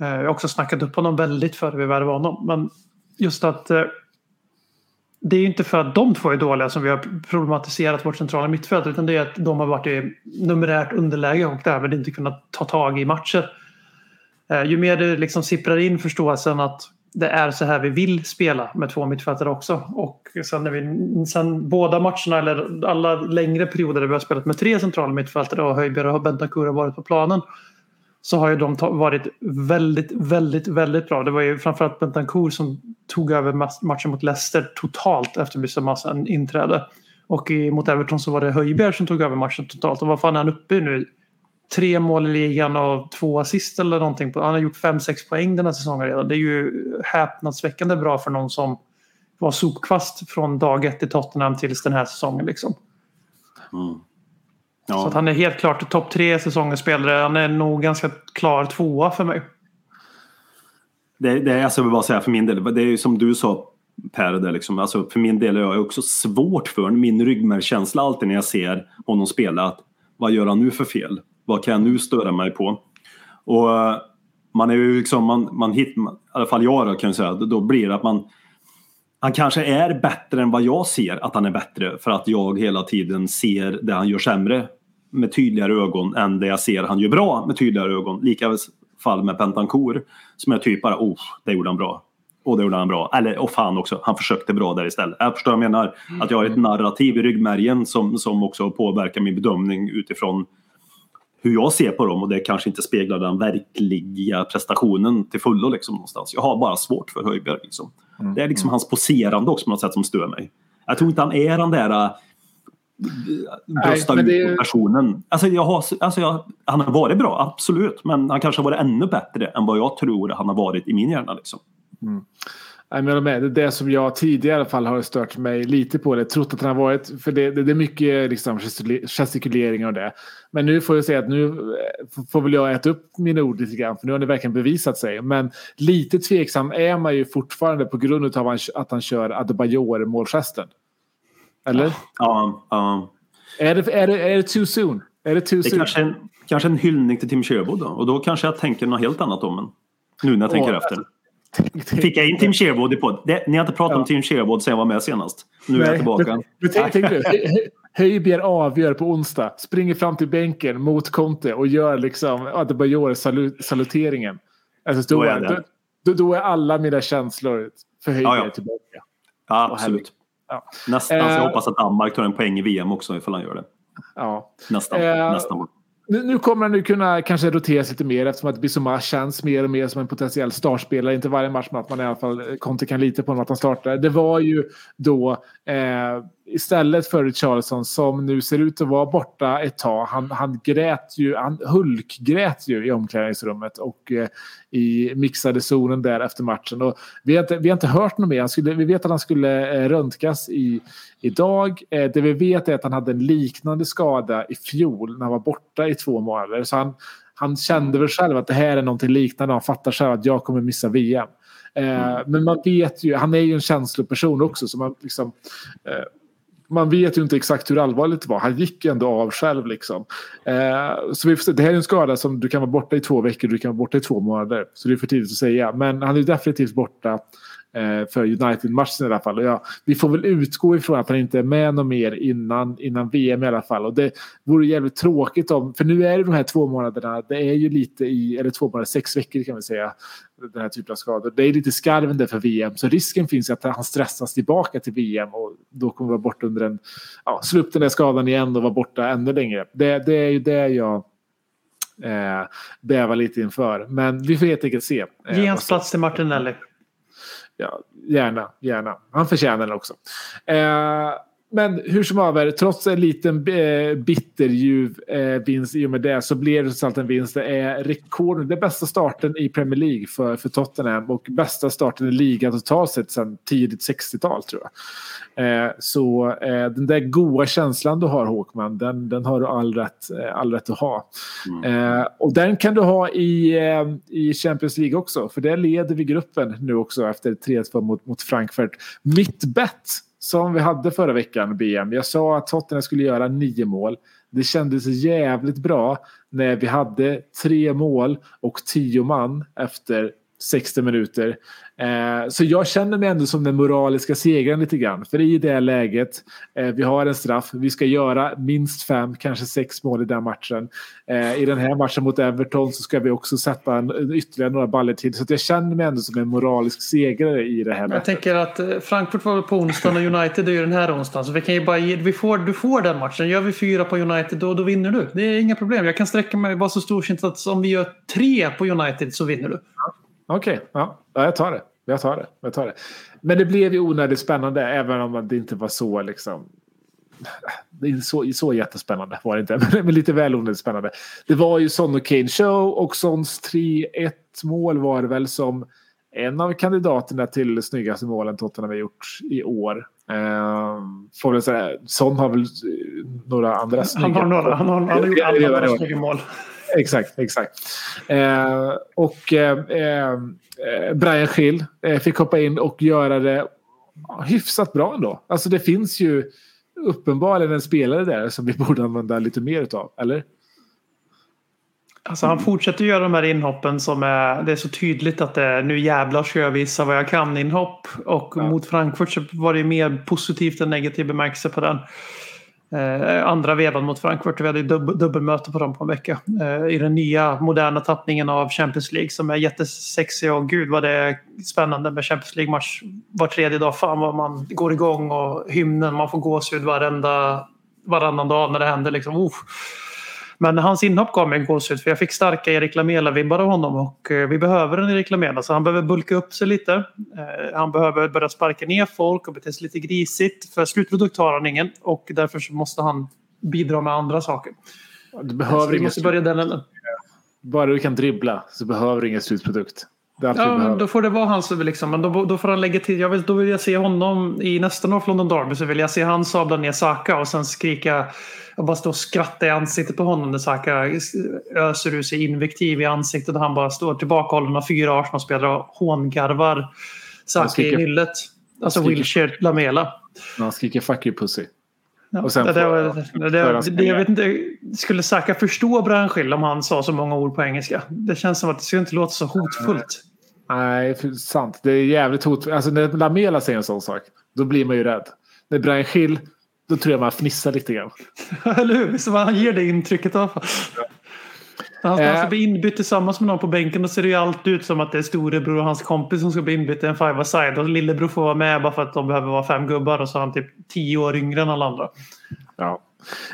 Eh, jag har också snackat upp honom väldigt före vi värvade honom. Men just att eh, det är ju inte för att de två är dåliga som vi har problematiserat vårt centrala mittfält utan det är att de har varit i numerärt underläge och därmed inte kunnat ta tag i matcher. Eh, ju mer det liksom sipprar in förståelsen att det är så här vi vill spela med två mittfältare också. Och sen, när vi, sen båda matcherna eller alla längre perioder där vi har spelat med tre centrala mittfältare och Höjbjerg och Bentakur har varit på planen så har ju de varit väldigt, väldigt, väldigt bra. Det var ju framförallt Bentancourt som tog över matchen mot Leicester totalt efter Bissau inträde. Och mot Everton så var det Höjbjerg som tog över matchen totalt. Och vad fan är han uppe i nu? Tre mål i ligan och två assist eller någonting. Han har gjort fem sex poäng den här säsongen redan. Det är ju häpnadsväckande bra för någon som var sopkvast från dag ett i Tottenham tills den här säsongen. Liksom. Mm. Så Ja. att han är helt klart topp tre säsongens spelare. Han är nog ganska klar tvåa för mig. Det, det är, alltså, jag vill bara säga för min del, det är ju som du sa Per, där liksom, alltså, för min del är jag också svårt för min ryggmärgskänsla alltid när jag ser honom spela. Att, vad gör han nu för fel? Vad kan jag nu störa mig på? Och eh, man är ju liksom, man, man hit, man, i alla fall jag då, kan jag säga, då, då blir det att man han kanske är bättre än vad jag ser att han är bättre för att jag hela tiden ser det han gör sämre med tydligare ögon än det jag ser han gör bra med tydligare ögon. Lika fall med Pentancourt som jag typ bara, oh, det gjorde han bra. Och det gjorde han bra. Eller, och fan också, han försökte bra där istället. Jag förstår vad jag menar. Att jag har ett narrativ i ryggmärgen som, som också påverkar min bedömning utifrån hur jag ser på dem och det kanske inte speglar den verkliga prestationen till fullo liksom någonstans. Jag har bara svårt för Höjbjerg liksom. Det är liksom hans poserande också på något sätt som stör mig. Jag tror inte han är den där äh, brösta det ut personen. Alltså jag har, alltså jag, han har varit bra, absolut. Men han kanske har varit ännu bättre än vad jag tror han har varit i min hjärna. Liksom. Men jag med. Det som jag tidigare i alla fall har stört mig lite på. Det. Trott att han har varit. För det, det, det är mycket liksom, gestikule- gestikuleringar och det. Men nu får jag säga att nu eh, får- väl jag äta upp mina ord lite grann. För nu har det verkligen bevisat sig. Men lite tveksam är man ju fortfarande på grund av att han, kör Adebayor-målgesten. Eller? Ja, ja. Är, det, är, det, är det too soon? Är det too soon? kanske en, kanske en hyllning till Tim Sherwood då. Och då kanske jag tänker något helt annat om en. Nu när jag tänker Åh, efter. [LAUGHS] Fick jag in Tim Sherwood i podd? Det, ni har inte pratat om Ja. Tim Sherwood sen jag var med senast. Nu är jag tillbaka. Men, men tänk, tänk nu. Hö- Hö- Höjbjerg avgör på onsdag. Springer fram till bänken mot Conte och gör liksom Adebayor salu, saluteringen. Alltså då, Då är då, då, då är alla mina känslor för Höjbjerg Ja, ja. tillbaka. Ja, absolut. Ja. Nästan. så jag Eh. hoppas att Danmark tar en poäng i VM också ifall han gör det. Ja. Nästan. Eh. Nästan. Nu, nu kommer han nu kunna kanske roteras lite mer eftersom att Bissoma känns mer och mer som en potentiell startspelare. Inte varje match men att man i alla fall eh, Conte kan lita på honom att han startar. Det var ju då eh, istället för Richarlison som nu ser ut att vara borta ett tag. Han, han grät ju, han hulkgrät ju i omklädningsrummet och eh, i mixade zonen där efter matchen. Och vi, har inte, vi har inte hört något mer. Han skulle, vi vet att han skulle eh, röntgas i, idag. Eh, det vi vet är att han hade en liknande skada i fjol när han var borta i två månader. Så han, han kände väl själv att det här är någonting liknande. Han fattar själv att jag kommer missa VM. Eh, Men man vet ju, han är ju en känsloperson också. Så man, liksom, eh, man vet ju inte exakt hur allvarligt det var. Han gick ju ändå av själv. Liksom. Eh, så vi får se. Det här är en skada som du kan vara borta i två veckor, du kan vara borta i två månader. Så det är för tidigt att säga. Men han är definitivt borta eh, för United-matchen i alla fall. Och ja, vi får väl utgå ifrån att han inte är med något mer innan, innan VM i alla fall. Och det vore jävligt tråkigt om, för nu är det de här två månaderna, det är ju lite i, eller två månader, sex veckor kan vi säga, den här typen av skador. Det är lite skarven för VM, så risken finns att han stressas tillbaka till VM och då kommer vara borta under en, ja, slå upp den där skadan igen och vara borta ännu längre. Det, det är ju det jag eh, bävar lite inför. Men vi får helt enkelt se. eh, Ge hans plats till Martinelli. Ja, gärna, gärna. Han förtjänar den också. Eh, men hur som haver, trots en liten eh, bitterljuv eh, vinst i och med det så blev det trots allt en vinst. Det är rekord, det är bästa starten i Premier League för, för Tottenham och bästa starten i ligan totalt sett sedan tidigt 60-tal tror jag. Eh, så eh, den där goa känslan du har Håkman, den, den har du all rätt, all rätt att ha. Eh, och den kan du ha i, i Champions League också, för där leder vi gruppen nu också efter 3-2 mot, mot Frankfurt. Mitt bett som vi hade förra veckan, BM. Jag sa att Tottenham skulle göra nio mål. Det kändes jävligt bra när vi hade tre mål och tio man efter 60 minuter. Eh, så jag känner mig ändå som den moraliska segraren lite grann. För i det läget, eh, vi har en straff, vi ska göra minst fem, kanske sex mål i den matchen. Eh, I den här matchen mot Everton så ska vi också sätta en, ytterligare några baller till. Så jag känner mig ändå som en moralisk segrare i det här Jag mötet. tänker att eh, Frankfurt var på onsdagen och United är ju den här onsdagen. Så vi kan ju bara ge, vi får, du får den matchen. Gör vi fyra på United då, då vinner du. Det är inga problem. Jag kan sträcka mig vara så storsint att om vi gör tre på United så vinner du. Okej, ja. ja, jag tar det. Jag tar det. Jag tar det. Men det blev ju onödigt spännande även om det inte var så liksom. Det är så, så jättespännande var det inte, [LAUGHS] men lite väl onödigt spännande. Det var ju Son och Kane show och Sons 3-1 mål var det väl som en av kandidaterna till snyggaste målen Tottenham har gjort i år. Ehm, får väl säga, Son har väl eh, några andra snygga. Han har, några, han har, han har gjort några snygga mål. Exakt, exakt. Eh, och eh, eh, Brian Schill eh, fick hoppa in och göra det hyfsat bra ändå. Alltså det finns ju uppenbarligen en spelare där som vi [LAUGHS] borde använda lite mer utav, eller? Alltså han fortsätter göra de här inhoppen som är, det är så tydligt att det är nu jävlar ska jag visa vad jag kan inhopp. Och Ja. mot Frankfurt så var det mer positivt än negativ bemärkelse på den. Eh, andra vevan mot Frankfurt, vi hade dub dubbelmöte på dem på en vecka. Eh, I den nya moderna tappningen av Champions League som är jättesexig och gud vad det är spännande med Champions League-match var tredje dag. Fan vad man går igång och hymnen, man får gåshud varenda, varannan dag när det händer. Liksom. Uff. Men hans inhopp gav mig en gåshud för jag fick starka Erik Lamela-vibbar av honom och eh, vi behöver en Erik Lamela så han behöver bulka upp sig lite. Eh, Han behöver börja sparka ner folk och bete sig lite grisigt för slutprodukt har han ingen och därför så måste han bidra med andra saker. Du Så behöver vi ingen måste börja den änden. Bara du kan dribbla så behöver du ingen slutprodukt. Ja, men då får det vara hans liksom. Men då, då får han lägga till. Jag vill, då vill jag se honom i nästa North London Derby så vill jag se han sabla ner Saka och sen skrika och bara stå och skratta i ansiktet på honom när Saka öser ur sig invektiv i ansiktet och han bara står tillbakahållen av fyra Arsenal-spelare och hångarvar Saka i nyllet. Alltså Wilshere Lamela. Han skriker fuck you pussy. Ja, det, det, det, det, jag vet inte, skulle Saka förstå Branschil om han sa så många ord på engelska? Det känns som att det skulle inte låta så hotfullt. Nej, sant. Det är jävligt hot. Alltså när Lamela säger en sån sak, då blir man ju rädd. När Brian Schill, då tror jag man fnissar lite grann. [LAUGHS] Eller hur? Så han ger det intrycket i alla fall. Han, när han Eh. ska bli inbytt tillsammans med någon på bänken då ser det ju alltid ut som att det är storebror och hans kompis som ska bli inbytt i en five-a-side. Och lillebror får vara med bara för att de behöver vara fem gubbar och så är han typ tio år yngre än alla andra. Ja.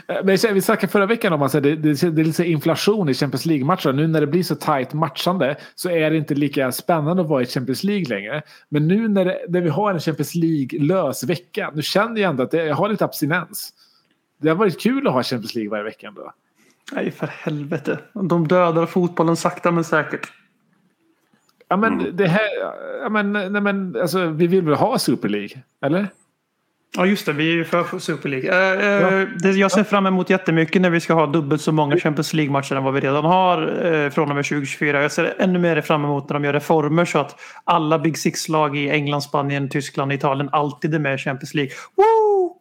Eh, Men vi snackade förra veckan om att det, det, det är lite inflation i Champions League-matcher. Nu när det blir så tajt matchande så är det inte lika spännande att vara i Champions League längre. Men nu när, det, när vi har en Champions League-lös vecka, nu känner jag ändå att det, jag har lite abstinens. Det har varit kul att ha Champions League varje vecka ändå. Nej, för helvete. De dödar fotbollen sakta men säkert. Ja men det här, ja, men, nej, men alltså, vi vill väl ha Super League? Eller? Ja just det, vi är ju för Super League. Eh, eh, det, jag ser fram emot jättemycket när vi ska ha dubbelt så många Champions League-matcher än vad vi redan har eh, från och med 2024. Jag ser ännu mer fram emot när de gör reformer så att alla Big Six-lag i England, Spanien, Tyskland, Italien alltid är med i Champions League. Woo!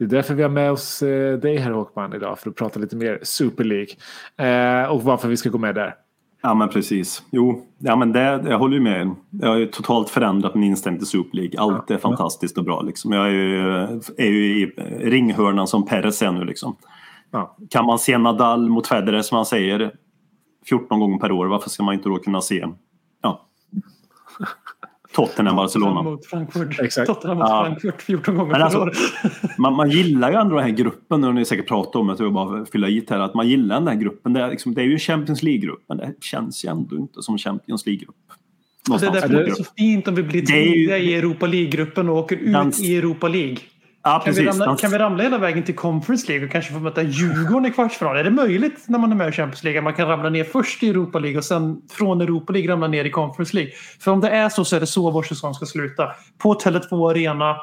Det är därför vi har med oss eh, dig här Håkman idag för att prata lite mer Super League. Eh, och varför vi ska gå med där. Ja men precis. Jo, ja, men det, jag håller ju med. Jag har ju totalt förändrat min inställning till Super League. Allt är fantastiskt och bra. Liksom. Jag är ju, är ju i ringhörnan som Perez är nu. Liksom. Ja. Kan man se Nadal mot Federer som han säger 14 gånger per år, varför ska man inte då kunna se ja. Tottenham, Barcelona? Mot Frankfurt. Exakt. Tottenham mot Ja. Frankfurt 14 gånger Men per alltså- år. [LAUGHS] Man, man gillar ju ändå den här gruppen, och ni säkert pratat om det, jag bara fylla i här, att man gillar den här gruppen. Det är, liksom, det är ju Champions League-grupp, men det känns ju ändå inte som Champions League-grupp. Det är därför det är så fint om vi blir Det är ju- trea i Europa League-gruppen och åker ut Dans- i Europa League. Ja, Kan vi, precis. ramla, Han- kan vi ramla hela vägen till Conference League och kanske få möta Djurgården i kvartsfinal? Är det möjligt när man är med i Champions League att man kan ramla ner först i Europa League och sen från Europa League ramla ner i Conference League? För om det är så så är det så vår säsong ska sluta. På Tele2 Arena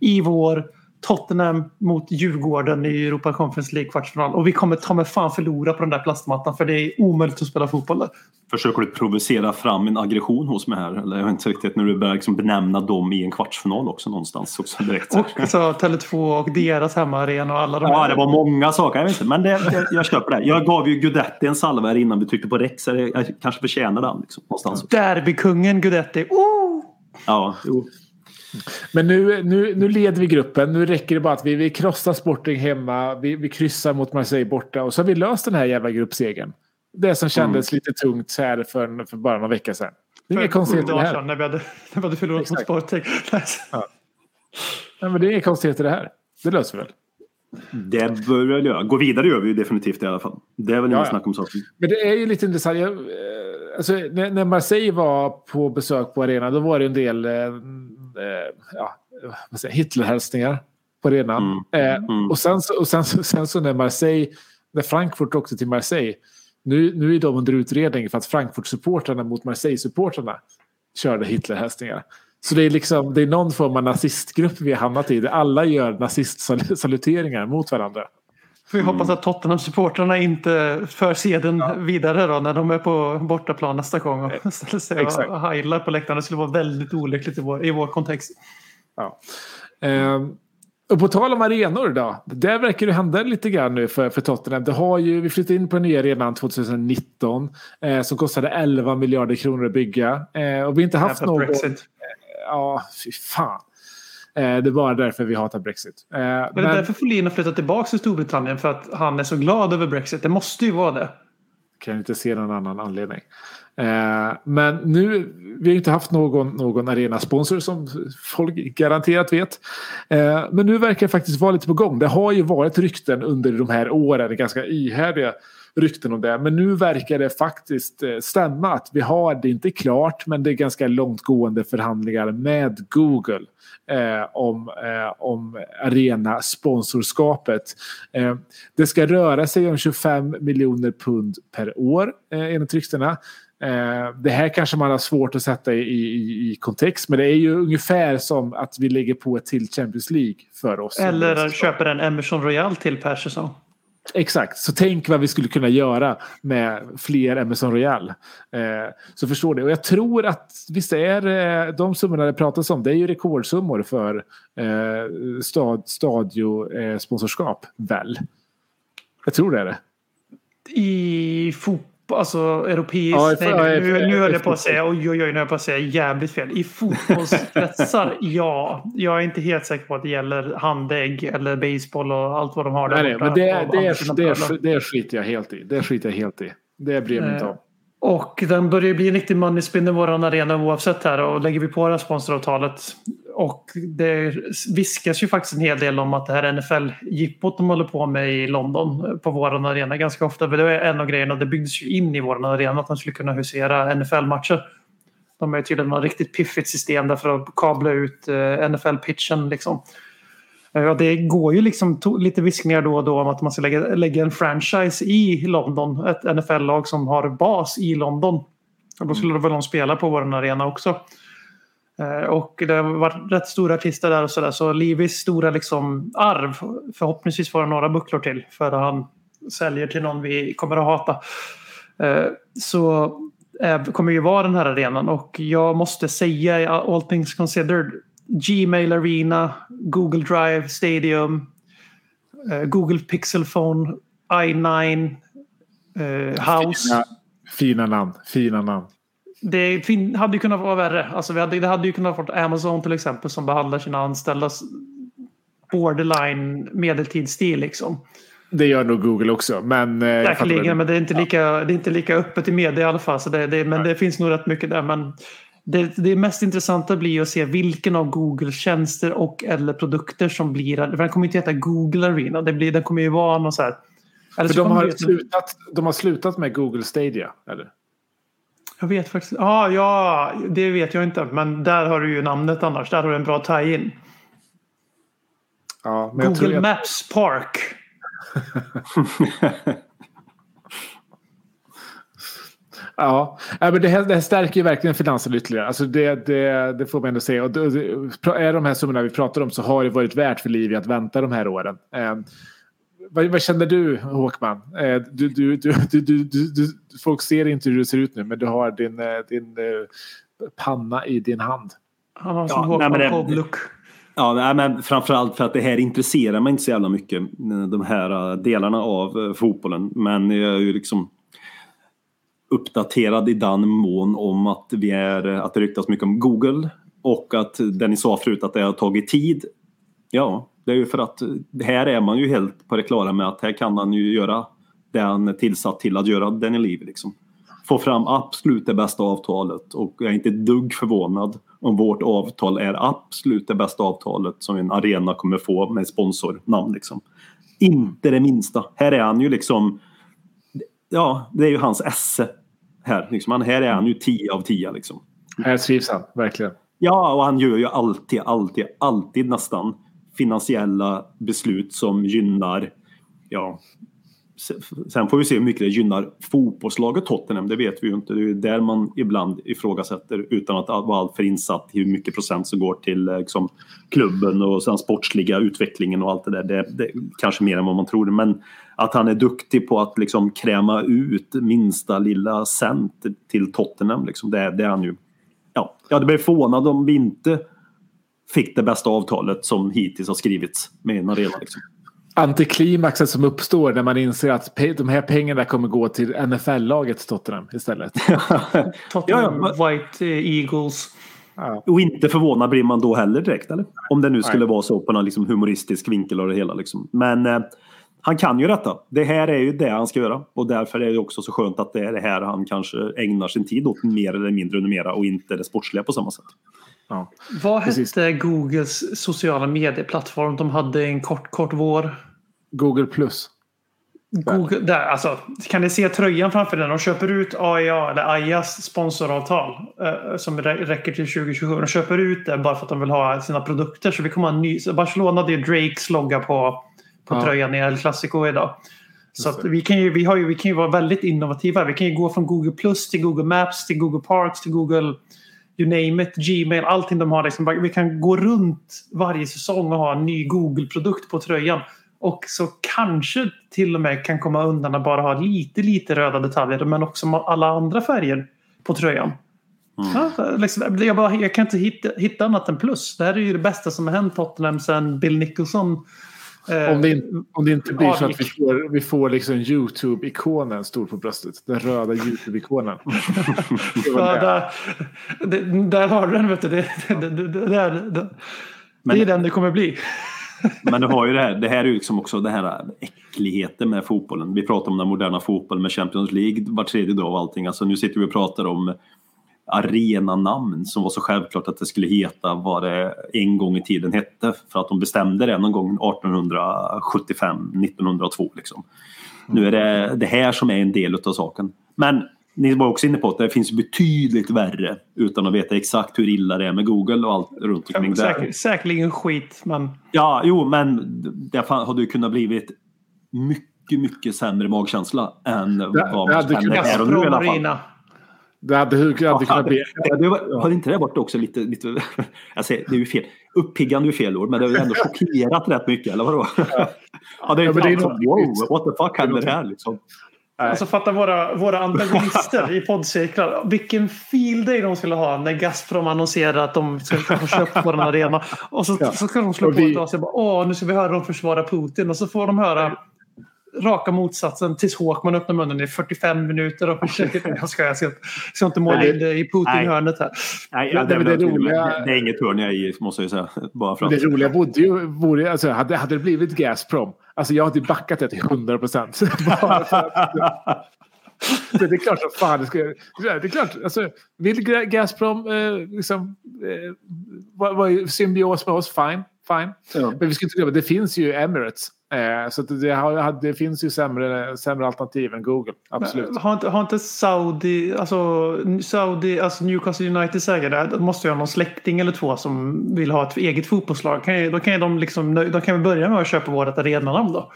i vår. Tottenham mot Djurgården i Europa Conference League kvartsfinal. Och vi kommer ta med fan förlora på den där plastmattan för det är omöjligt att spela fotboll där. Försöker du provocera fram en aggression hos mig här? Eller jag vet inte riktigt när du börjar liksom benämna dem i en kvartsfinal också någonstans. Också direkt. Och så Tele2 och deras hemmaarena och alla de Ja, det var många saker. Jag vet inte, men det, det, jag köper det. Jag gav ju Guidetti en salva här innan vi tryckte på Rex. Jag, jag kanske förtjänar den liksom, någonstans. Derbykungen Guidetti. Oh! Ja, jo. Men nu, nu, nu leder vi gruppen. Nu räcker det bara att vi, vi krossar Sporting hemma. Vi, vi kryssar mot Marseille borta. Och så har vi löst den här jävla gruppsegern. Det som kändes lite tungt här för, för bara några veckor sedan. Det är inga konstigheter det sedan här. När vi hade, när vi hade förlorat mot. Sporting. Nej, men det är inga konstigheter i det här. Det löser vi väl. Det bör vi väl göra. Gå vidare gör vi ju definitivt i alla fall. Det är väl Ja, inget ja. snack om saken. Men det är ju lite intressant. Jag, eh, alltså, när, när Marseille var på besök på arenan då var det en del eh, ja, vad säger, Hitlerhälsningar på arenan. Eh, Mm. Och, sen, så- och sen, sen så när Marseille, när Frankfurt åkte till Marseille. Nu, nu är de under utredning för att Frankfurt-supportrarna mot Marseille-supportrarna körde Hitlerhälsningar. Så det är, liksom, det är någon form av nazistgrupp vi har hamnat i där alla gör nazistsaluteringar mot varandra. Får vi hoppas att Tottenham-supportrarna inte för seden vidare då när de är på bortaplan nästa gång och ställer [LAUGHS] sig Exakt. och heilar på läktaren. Det skulle vara väldigt olyckligt i vår, i vår kontext. Ja. Ehm, och på tal om arenor då. Där verkar det hända lite grann nu för, för Tottenham. Det har ju, vi flyttade in på den nya arenan 2019. Eh, som kostade 11 miljarder kronor att bygga. Eh, och vi har inte haft någon... Ja, fy fan. Eh, det är bara därför vi hatar Brexit. Eh, Men det är därför Folin har flyttat tillbaka till Storbritannien för att han är så glad över Brexit. Det måste ju vara det. kan inte se någon annan anledning. Eh, men nu, vi har inte haft någon, någon arenasponsor som folk garanterat vet. Men nu verkar det faktiskt vara lite på gång. Det har ju varit rykten under de här åren, ganska ihärdiga rykten om det. Men nu verkar det faktiskt eh, stämma att vi har, det är inte klart, men det är ganska långtgående förhandlingar med Google eh, om, eh, om arenasponsorskapet. Eh, det ska röra sig om 25 miljoner pund per år eh, enligt ryktena. Eh, det här kanske man har svårt att sätta i, i, i kontext men det är ju ungefär som att vi lägger på ett till Champions League för oss. Eller köper en Emerson Royal till per säsong. Exakt, så tänk vad vi skulle kunna göra med fler Emerson Royal. Eh, så förstår det. Och jag tror att visst är eh, de summorna det pratas om, det är ju rekordsummor för eh, stad, stadio eh, väl? Jag tror det är det. I fotboll, alltså europeisk... Ja, nej, i- nu, nu höll jag på att säga, oj oj oj, nu höll jag på att säga jävligt fel. I fotbollskretsar, [LAUGHS] ja. Jag är inte helt säker på att det gäller handägg eller baseball och allt vad de har där Nej, borta men det, på det, är, det, är, det skiter jag helt i. Det skiter jag helt i. Det bryr jag mig inte om. Och den börjar bli en riktig money spin i våran arena oavsett här och lägger vi på det här sponsoravtalet. Och det viskas ju faktiskt en hel del om att det här NFL-jippot de håller på med i London eh, på våran arena ganska ofta. För det är en av grejerna, det byggdes ju in i våran arena att de skulle kunna husera NFL-matcher. De har ju tydligen något riktigt piffigt system där för att kabla ut eh, NFL-pitchen liksom. Eh, Ja, det går ju liksom lite viskningar då och då om att man ska lägga, lägga en franchise i London. Ett NFL-lag som har bas i London. Och då skulle det väl de spela på vår arena också. Eh, Och det har varit rätt stora artister där och sådär. Så Livis stora liksom arv. Förhoppningsvis får han några bucklor till. För han säljer till någon vi kommer att hata. Eh, Så eh, kommer ju vara den här arenan. Och jag måste säga, all things considered. Gmail Arena, Google Drive Stadium, Google Pixel Phone, i9, eh, House. Fina, fina namn. Fina namn. Det hade ju kunnat vara värre. Alltså vi hade, det hade ju kunnat vara Amazon till exempel som behandlar sina anställda borderline medeltidsstil liksom. Det gör nog Google också. Men, eh, Säkerligen, vad- men det är, inte lika, det är inte lika öppet i media i alla fall. Så det, det, men det finns nog rätt mycket där. Men det, det mest intressanta blir att se vilken av Googles tjänster och eller produkter som blir... För den kommer inte heta Google Arena. Det blir, den kommer ju vara någon så här... Eller För så de har, slutat, de har slutat med Google Stadia, eller? Jag vet faktiskt ah, Ja, det vet jag inte. Men där har du ju namnet annars. Där har du en bra tie-in. Ja, men jag Google att, Maps Park. [LAUGHS] ja, men det, här, det här stärker ju verkligen finanserna ytterligare. Alltså det, det, det får man ändå säga. Och det, det, är de här summorna vi pratar om så har det varit värt för Livia att vänta de här åren. Vad, vad känner du Håkman? Eh, du, du, du, du, du, du, du, folk ser inte hur du ser ut nu men du har din, eh, din eh, panna i din hand. Han har Ja, som nej, Håkan men det- Cobb-look. Ja, nej, men framförallt för att det här intresserar mig inte så jävla mycket. De här delarna av fotbollen. Men jag är ju liksom uppdaterad i den mån om att, vi är, att det ryktas mycket om Google. Och att det ni sa förut att det har tagit tid. Ja, det är ju för att här är man ju helt på det klara med att här kan han ju göra det han är tillsatt till att göra, den i livet liksom. Få fram absolut det bästa avtalet och jag är inte ett dugg förvånad om vårt avtal är absolut det bästa avtalet som en arena kommer få med sponsornamn liksom. Inte det minsta. Här är han ju liksom Ja, det är ju hans esse här. Liksom. Han, här är han ju 10 av 10 liksom. Här trivs han, verkligen. Ja, och han gör ju alltid, alltid, alltid nästan finansiella beslut som gynnar, ja, sen får vi se hur mycket det gynnar fotbollslaget Tottenham, det vet vi ju inte. Det är ju där man ibland ifrågasätter utan att vara alltför insatt i hur mycket procent som går till eh, liksom, klubben och sen sportsliga utvecklingen och allt det där. Det, det kanske mer än vad man tror. Men att han är duktig på att liksom kräma ut minsta lilla cent till Tottenham, liksom, det, det är han ju ja, jag hade blivit förvånad om vi inte fick det bästa avtalet som hittills har skrivits med en arena. Liksom. Antiklimaxet som uppstår när man inser att de här pengarna kommer gå till NFL-laget Tottenham istället. [LAUGHS] Tottenham Ja, ja, White eh, Eagles. Och inte förvånad blir man då heller direkt, eller? Om det nu skulle vara så på någon liksom humoristisk vinkel av det hela. Liksom. Men eh, han kan ju detta. Det här är ju det han ska göra. Och därför är det också så skönt att det är det här han kanske ägnar sin tid åt mer eller mindre numera och inte det sportsliga på samma sätt. Ja. Vad Precis. hette Googles sociala medieplattform? De hade en kort, kort vår. Google plus. Google, där, alltså, kan ni se tröjan framför den? De köper ut AIA, eller AIAs sponsoravtal eh, som rä- räcker till 2027. De köper ut det bara för att de vill ha sina produkter. Så vi kommer ha en ny. så Barcelona det är Drakes logga på, på Ja. tröjan i El Clasico idag. Så vi, kan ju, vi, har ju, vi kan ju vara väldigt innovativa. Vi kan ju gå från Google Plus till Google Maps till Google Parks till Google you name it, Gmail, allting de har. Liksom, vi kan gå runt varje säsong och ha en ny Google-produkt på tröjan. Och så kanske till och med kan komma undan att bara ha lite, lite röda detaljer men också alla andra färger på tröjan. Ja, liksom, jag, bara, jag kan inte hitta, hitta annat än plus. Det här är ju det bästa som har hänt Tottenham sedan Bill Nicholson. Eh, Om det, inte, om det inte blir så att vi får, vi får liksom YouTube-ikonen stor på bröstet. Den röda YouTube-ikonen. [LAUGHS] Ja, det. där, där har du den. Vet du. Det, det, det, det, det, där- det, Men- det är den det kommer bli. Men du har ju det här, det här är ju liksom också det här äckligheten med fotbollen. Vi pratar om den moderna fotbollen med Champions League var tredje dag och allting. Alltså nu sitter vi och pratar om arenanamn som var så självklart att det skulle heta vad det en gång i tiden hette. För att de bestämde det någon gång 1875, 1902 liksom. Nu är det det här som är en del av saken. Men ni var också inne på att det finns betydligt värre utan att veta exakt hur illa det är med Google och allt runt omkring. Säker, säkerligen skit men Ja, jo, men det hade ju kunnat blivit mycket, mycket sämre magkänsla än vad det man hade känner här och nu i alla fall. Det hade, det hade kunnat bli... Det, det, var- har inte det varit också lite, lite [LAUGHS] jag säger, det är ju fel, uppiggande är fel ord, men det har ju ändå [LAUGHS] chockerat rätt mycket, eller vadå? Ja, [LAUGHS] det är Ja, ju det är fan något som, wow, what the fuck händer här liksom? Alltså fatta våra, våra antagonister i poddcirklar. Vilken feel day de skulle ha när Gazprom annonserar att de ska få köpt vår arena. Och så, så ska de slå Och på vi- ett och säga bara, åh nu ska vi höra dem försvara Putin. Och så får de höra raka motsatsen tills Håkman öppnar munnen i 45 minuter och försöker... [LAUGHS] Jag ska, jag ska, ska inte måla in det i Putin-hörnet här. Nej, Ja, det, det, det roliga- det är inget hörn jag är i, måste jag säga. [LAUGHS] Bara för Det roliga vore ju, vore, alltså, hade, hade det blivit Gazprom, alltså jag hade backat det till 100 procent. [LAUGHS] det är klart som fan det ska Det är klart, alltså, vill Gazprom eh, liksom, eh, vara i symbios med oss, fine. Fine. Ja. Men vi ska inte glömma, det finns ju Emirates. Eh, så det, har, det finns ju sämre, sämre alternativ än Google. Absolut. Har inte, har inte Saudi, alltså, Saudi, alltså Newcastle Uniteds ägare, de måste ju ha någon släkting eller två som vill ha ett eget fotbollslag. Kan då kan ju de liksom, då kan vi börja med att köpa vårt arenanamn då.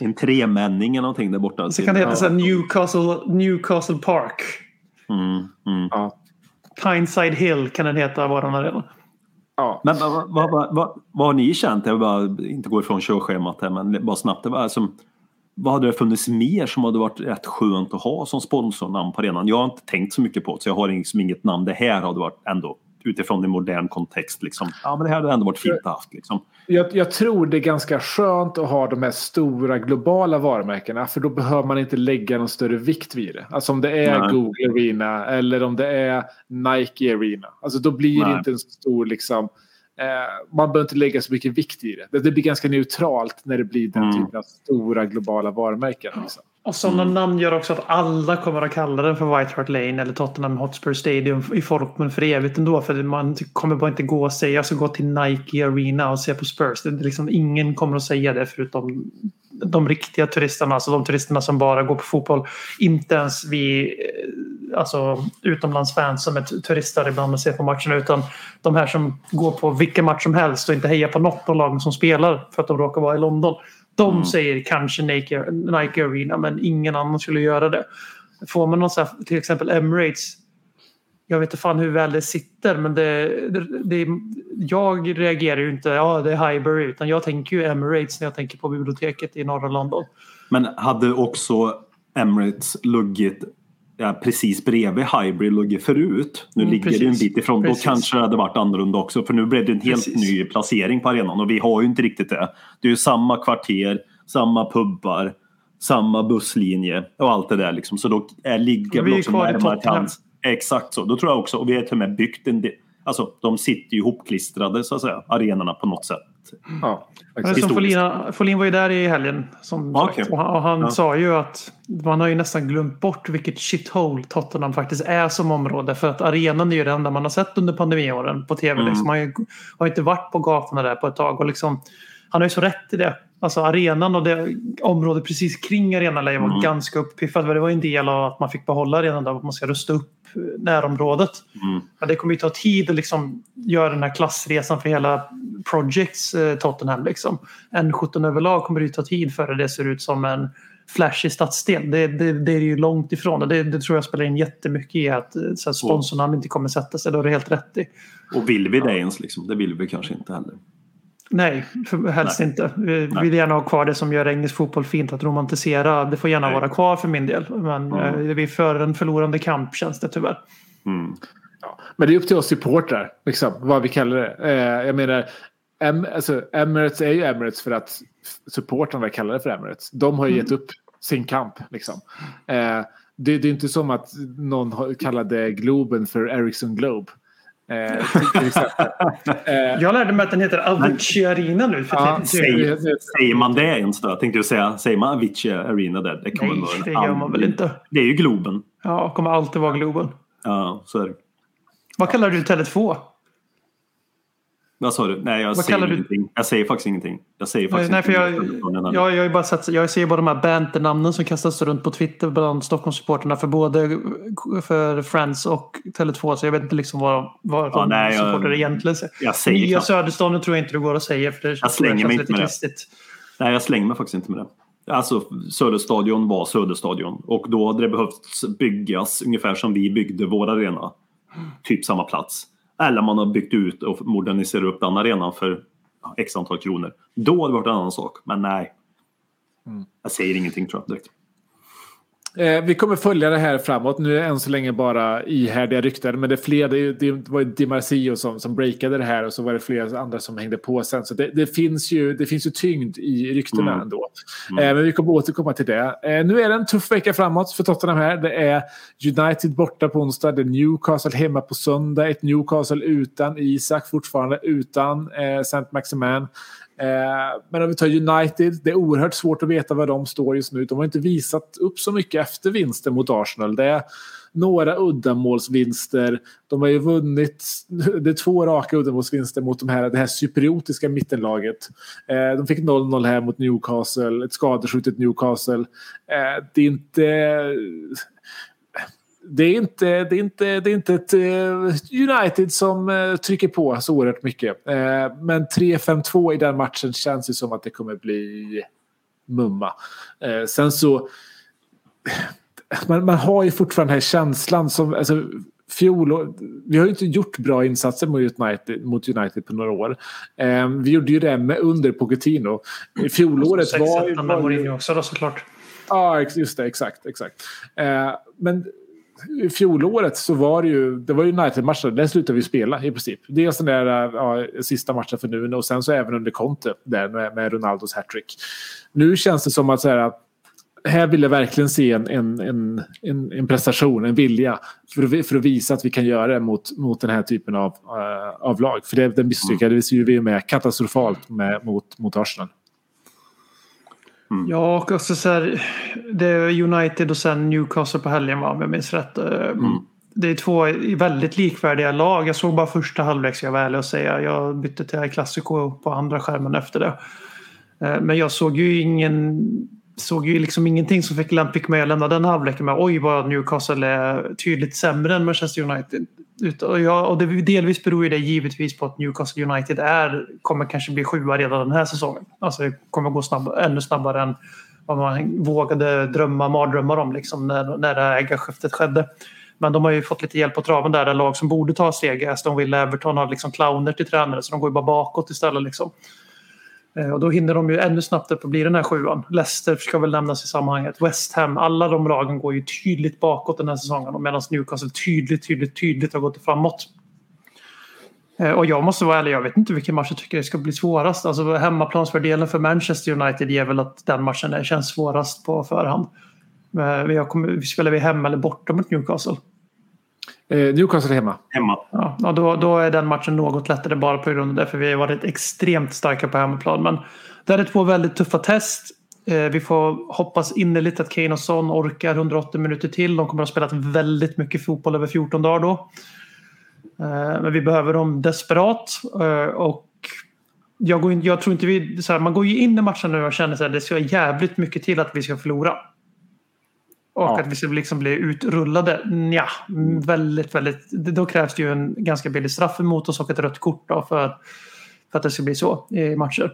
En tremänning eller någonting där borta. Så kan det heta så här Newcastle, Newcastle Park. Mm, mm. Ja. Pineside Hill kan den heta, våran arena. Ja. Men vad, vad, vad, vad, vad har ni känt? Jag vill bara inte gå ifrån körschemat här men bara snabbt. Det var alltså, vad hade det funnits mer som hade varit rätt skönt att ha som sponsornamn på arenan? Jag har inte tänkt så mycket på det så jag har liksom inget namn. Det här hade varit ändå utifrån en modern kontext. Liksom. Ja, men det här hade ändå varit fint att ha haft. Liksom. Jag, jag tror det är ganska skönt att ha de här stora globala varumärkena för då behöver man inte lägga någon större vikt vid det. Alltså om det är Nej. Google Arena eller om det är Nike Arena. Alltså då blir det Nej. inte en så stor liksom eh, man behöver inte lägga så mycket vikt i det. Det, det blir ganska neutralt när det blir den Mm. typen av stora globala varumärken. Liksom. Och sådana namn gör också att alla kommer att kalla den för White Hart Lane eller Tottenham Hotspur Stadium i folkmun för evigt ändå. För man kommer bara inte gå och säga jag ska gå till Nike Arena och se på Spurs. Det är liksom, ingen kommer att säga det förutom de riktiga turisterna. Alltså de turisterna som bara går på fotboll. Inte ens vi eh, alltså, utomlandsfans som är turister ibland och ser på matcherna. Utan de här som går på vilken match som helst och inte hejar på något av lagen som spelar för att de råkar vara i London. De säger kanske Nike, Nike Arena men ingen annan skulle göra det. Får man någon så här, till exempel Emirates. Jag vet inte fan hur väl det sitter men det, det, det, jag reagerar ju inte ja det är Highbury utan jag tänker ju Emirates när jag tänker på biblioteket i norra London. Men hade också Emirates luggit ja, precis bredvid Highbury luggit förut. Nu Mm, ligger det ju en precis. bit ifrån. Precis. Då kanske det hade varit annorlunda också. För nu blev det en helt Precis. ny placering på arenan och vi har ju inte riktigt det. Det är ju samma kvarter, samma pubbar, samma busslinje och allt det där liksom. Så då är, ligger Vi också närmare till hans. Exakt så. Då tror jag också, och vi har till och med byggt en del, alltså de sitter ju ihopklistrade så att säga, arenorna på något sätt. Ja, som historiskt. Folin, var ju där i helgen. Som okej. Och han, och han Ja. sa ju att man har ju nästan glömt bort vilket shithole Tottenham faktiskt är som område. För att arenan är ju det enda man har sett under pandemiåren på tv. Mm. Liksom. Man har ju har inte varit på gatorna där på ett tag. Och liksom, han har ju så rätt i det. Alltså arenan och det området precis kring arenan lär vara Mm. ganska uppiffat. För det var en del av att man fick behålla arenan där. Man ska rusta upp eh, närområdet. Mm. Men det kommer ju ta tid att liksom göra den här klassresan för hela Projects eh, Tottenham. Liksom. N17 överlag kommer det ju ta tid före det ser ut som en flashig stadsdel. Det, det, det är ju långt ifrån det, det tror jag spelar in jättemycket i att eh, så här, sponsorn inte kommer sätta sig. Det har du helt rätt i. Och vill vi det ens liksom? Det vill vi kanske inte heller. Nej, helst inte. Vi vill gärna ha kvar det som gör engelsk fotboll fint att romantisera. Det får gärna Nej. vara kvar för min del. Men eh, vi för en förlorande kamp känns det tyvärr. Mm. Men det är upp till oss supportrar, liksom, vad vi kallar det. Eh, jag menar, em, alltså, Emirates är ju Emirates för att supportrarna kallar det för Emirates. De har ju gett upp sin kamp. Liksom. Eh, det, det är inte som att någon kallade Globen för Ericsson Globe. [LAUGHS] Jag lärde mig att den heter Avicii Arena nu för Ja. Säger, det- säger man det ens då? Jag tänkte ju säga, säger man Avicii Arena där? Det, kommer Nej, vara det gör man väl inte. Det är ju Globen. Ja, kommer alltid vara Globen. Ja, så är det. Vad kallar du Tele2? Vad sa du? Nej, jag Vad säger kallar du- ingenting. Jag säger faktiskt ingenting. Jag säger faktiskt nej, för jag, ingenting. jag, jag, bara sett, jag ser bara de här banternamnen som kastas runt på Twitter bland Stockholmssupporterna för både för Friends och Tele2. Så jag vet inte liksom vad, vad Ja, de nej, supportrar egentligen säger. Jag säger Nya knappt. Tror jag inte du går att säga för det Jag slänger mig inte med det. Nej, jag slänger mig faktiskt inte med det. Alltså, Söderstadion var Söderstadion. Och då hade det behövt byggas ungefär som vi byggde vår arena. Typ samma plats. Eller man har byggt ut och moderniserat upp den arenan för x antal kronor. Då hade det varit en annan sak. Men nej. Jag säger ingenting tror jag direkt. Eh, vi kommer följa det här framåt. Nu är det än så länge bara ihärdiga rykten. Men det är fler. Det, det var ju Di Marcio som, som breakade det här och så var det flera andra som hängde på sen. Så det, det, finns, ju, det finns ju tyngd i ryktena Mm. ändå. Eh, men vi kommer återkomma till det. Eh, nu är det en tuff vecka framåt för Tottenham här. Det är United borta på onsdag. Det är Newcastle hemma på söndag. Ett Newcastle utan Isak fortfarande utan eh, St. Maximan. Eh, men om vi tar United, det är oerhört svårt att veta var de står just nu. De har inte visat upp så mycket efter vinsten mot Arsenal. Det, är några uddamålsvinster. De har ju vunnit, [LAUGHS] det är två raka uddamålsvinster mot de här, det här cypriotiska mittenlaget. Eh, de fick 0-0 här mot Newcastle, ett skadeskjutet Newcastle. Eh, det är inte det är inte, det är inte, det är inte ett eh, United som eh, trycker på så oerhört mycket. Eh, men 3-5-2 i den matchen känns ju som att det kommer bli mumma. Sen så... [SIGHS] Man, man har ju fortfarande den här känslan som... Alltså, fjol, vi har ju inte gjort bra insatser mot United, mot United på några år. vi gjorde ju det med under Pochettino. Fjolåret var ju... Med Mourinho också då såklart. Ja, just det. Exakt. exakt. men i fjolåret så var det ju, det var ju United-matchen, där slutade vi spela i princip. Dels den där ja, sista matchen för Nuno och sen så även under Conte där med, med Ronaldos hattrick. Nu känns det som att så här, här vill jag verkligen se en, en, en, en, en prestation, en vilja för att, för att visa att vi kan göra det mot, mot den här typen av, uh, av lag. För det, den misslyckades ju vi med katastrofalt med, mot, mot Arsenal. Mm. Ja, och också så här, det är United och sen Newcastle på helgen va, om jag minns rätt. Eh, mm. Det är två väldigt likvärdiga lag. Jag såg bara första halvlek ska jag vara ärlig och säga. Jag bytte till Classico på andra skärmen efter det. Eh, men jag såg ju ingen såg ju liksom ingenting som fick Lampic med att lämna den halvleken med oj vad Newcastle är tydligt sämre än Manchester United. Och, ja, och det, delvis beror ju det givetvis på att Newcastle United är, kommer kanske bli sjua redan den här säsongen. Alltså det kommer gå snabb, ännu snabbare än vad man vågade drömma mardrömmar om liksom när, när det här ägarskiftet skedde. Men de har ju fått lite hjälp på traven där, där lag som borde ta steg. Aston Villa, Everton har liksom clowner till tränare så de går ju bara bakåt istället. Liksom. Eh, och då hinner de ju ännu snabbt upp och bli den här sjuan. Leicester ska väl nämnas i sammanhanget. West Ham, alla de lagen går ju tydligt bakåt den här säsongen medan Newcastle tydligt, tydligt, tydligt har gått framåt. Eh, och jag måste vara ärlig, jag vet inte vilken match jag tycker det ska bli svårast. Alltså hemmaplansfördelen för Manchester United ger väl att den matchen känns svårast på förhand. Eh, jag kommer, spelar vi hemma eller borta mot Newcastle? Eh, Newcastle hemma. Hemma. Ja, då, då är den matchen något lättare bara på grund av det. För vi har varit extremt starka på hemmaplan. Men det är två väldigt tuffa test. Eh, vi får hoppas innerligt att Kane och Son orkar 180 minuter till. De kommer att ha spelat väldigt mycket fotboll över 14 dagar då. Eh, men vi behöver dem desperat. Eh, och jag, går in, jag tror inte vi... Så här, man går ju in i matchen nu och känner att det ska jävligt mycket till att vi ska förlora. Och ja. att vi ska liksom bli utrullade. Ja, väldigt, väldigt. Då krävs det ju en ganska billig straff emot oss och ett rött kort då för, för att det ska bli så i matcher.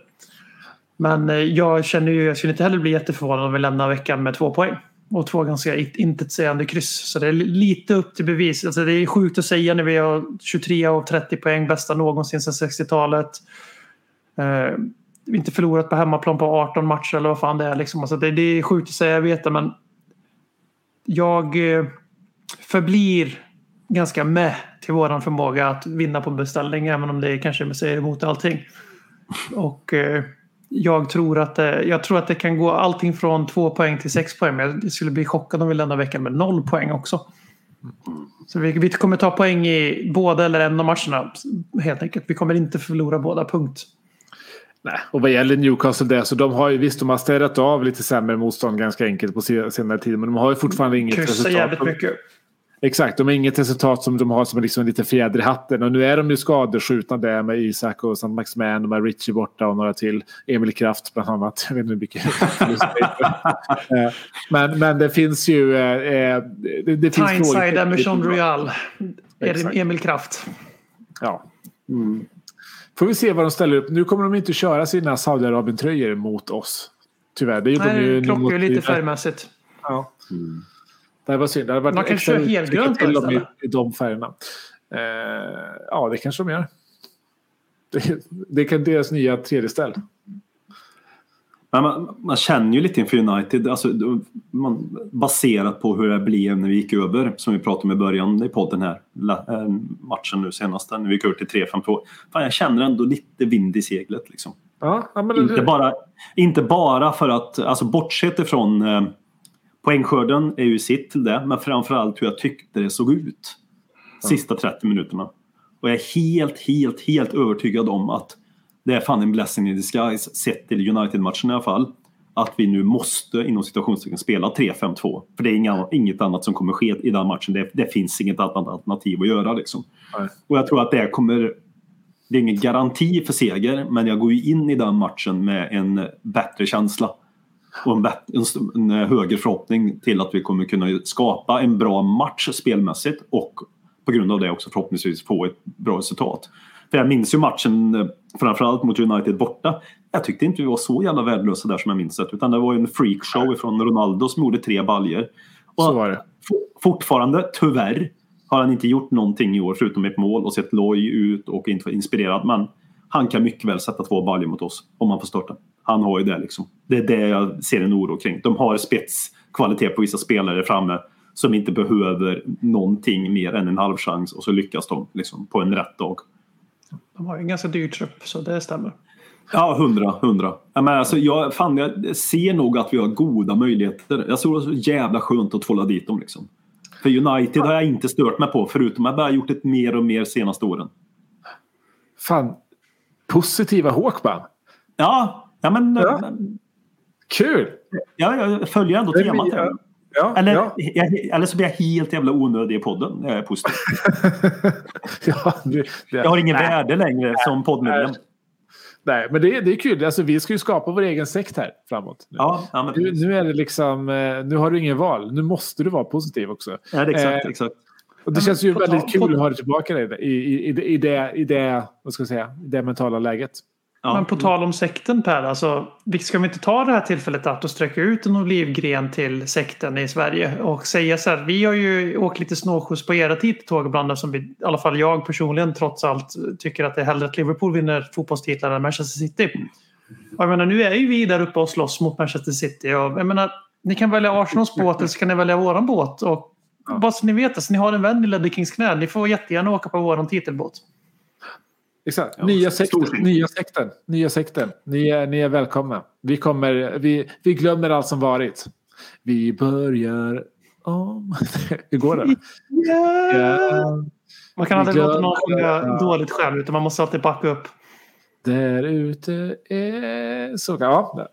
Men eh, jag känner ju, jag skulle inte heller bli jätteförvånad om vi lämnar veckan med två poäng. Och två ganska intetsägande kryss. Så det är lite upp till bevis. Alltså det är sjukt att säga när vi har 23 av 30 poäng, bästa någonsin sedan 60-talet. Eh, inte förlorat på hemmaplan på 18 matcher eller vad fan det är. Liksom. Alltså det, det är sjukt att säga, jag vet det. Men jag eh, förblir ganska med till våran förmåga att vinna på beställning även om det kanske säger emot allting. Och eh, jag tror att det, jag tror att det kan gå allting från två poäng till sex poäng. Men jag skulle bli chockad om vi lämnar veckan med noll poäng också. Så vi, vi kommer ta poäng i båda eller en av matcherna helt enkelt. Vi kommer inte förlora båda, punkt. Nej, och vad gäller Newcastle där så de har ju visst de har städat av lite sämre motstånd ganska enkelt på senare tid. Men de har ju fortfarande inget Kryssa resultat. jävligt mycket. Exakt, de har inget resultat som de har som liksom en liten fjäder i hatten. Och nu är de ju skadeskjutna där med Isak och St. Maximan och med Richie borta och några till. Emil Kraft bland annat. [LAUGHS] Jag vet inte hur mycket eh, [LAUGHS] men, men det finns ju... Eh, det, det finns Tyneside, Emerson Royal. Emil Kraft. Ja. Mm. Får vi se vad de ställer upp. Nu kommer de inte köra sina Saudiarabien-tröjor mot oss. Tyvärr. Det gjorde Nej, de ju... Klockar ju lite färgmässigt. Ja. Mm. Det var synd. Det hade varit de kan köra helgrönt i, i de färgerna. Eh, ja, det kanske de gör. Det, det kan deras nya 3D-ställ. Nej, man, man, känner ju lite inför United, alltså, man, baserat på hur det blev när vi gick över, som vi pratade om i början i podden här, eh, matchen nu senast, när vi gick över till 3-5-2. Fan, jag känner ändå lite vind i seglet liksom. Ja, men... inte, bara, inte bara för att, alltså bortsett ifrån eh, poängskörden är ju sitt till det, men framförallt hur jag tyckte det såg ut sista 30 minuterna. Och jag är helt, helt, helt övertygad om att det är fan en blessing in disguise sett till United-matchen i alla fall. att vi nu måste inom situationstecken spela 3-5-2. För det är inga, inget annat som kommer ske i den matchen. Det, det finns inget annat alternativ att göra. Liksom. Nej. Och jag tror att det kommer... Det är ingen garanti för seger, men jag går ju in i den matchen med en bättre känsla. Och en, bättre, en, en högre förhoppning till att vi kommer kunna skapa en bra match spelmässigt och på grund av det också förhoppningsvis få ett bra resultat. För jag minns ju matchen eh, framförallt mot United borta. Jag tyckte inte vi var så jävla värdelösa där som jag minns det. Utan det var ju en freakshow från Ronaldo som gjorde tre baljer. Så var det. For- Fortfarande, tyvärr, har han inte gjort någonting i år förutom ett mål och sett loj ut och inte inspirerad. Men han kan mycket väl sätta två baljor mot oss om han får starta. Han har ju det liksom. Det är det jag ser en oro kring. De har spetskvalitet på vissa spelare framme som inte behöver någonting mer än en halvchans och så lyckas de liksom på en rätt dag. De har ju en ganska dyr trupp så det stämmer. Ja, hundra, hundra. Ja, men alltså, jag, fan, jag ser nog att vi har goda möjligheter. Jag tror det är så jävla skönt att tvåla dit dem. Liksom. För United har jag inte stört mig på förutom att jag bara gjort det mer och mer senaste åren. Fan. Positiva Håkman. Ja, ja men... Ja. men- Kul! Ja, jag följer ändå temat. här. Ja, Eller, ja. jag, eller så blir jag helt jävla onödig i podden. Jag är positiv. [LAUGHS] ja, det, det, Jag har ingen nej, värde längre som poddmedlem. nej, men det, det är kul. Alltså, vi ska ju skapa vår egen sekt här framåt. Nu. Ja, ja, Nu, nu är det liksom, eh, nu har du ingen val. Nu måste du vara positiv också. ja, det exakt, eh, exakt. Och det Ja, känns ju väldigt kul att ha dig tillbaka i, i, i, i, det, i, det, vad ska jag säga, i det mentala läget. Ja. Men på tal om sekten Per, alltså, vi- ska vi inte ta det här tillfället att och sträcka ut en olivgren till sekten i Sverige och säga så här, vi har ju åkt lite snårskjuts på era titeltåg ibland eftersom vi, i alla fall jag personligen trots allt tycker att det är hellre att Liverpool vinner fotbollstitlar än Manchester City. Och jag menar, nu är ju vi där uppe och slåss mot Manchester City och jag menar, ni kan välja Arsenals båt eller så kan ni välja våran båt och bara så ni vet, alltså, ni har en vän i Ledley Kings knä, ni får jättegärna åka på våran titelbåt. Exakt. Ja, nya, sekten, nya sekten. Nya sekten. Ni är, ni är välkomna. Vi, kommer, vi, vi glömmer allt som varit. Vi börjar om. [LAUGHS] Hur går det? Ja, Man kan Vi aldrig låta någon sjunga dåligt själv utan man måste alltid backa upp. där ute är så. Ja,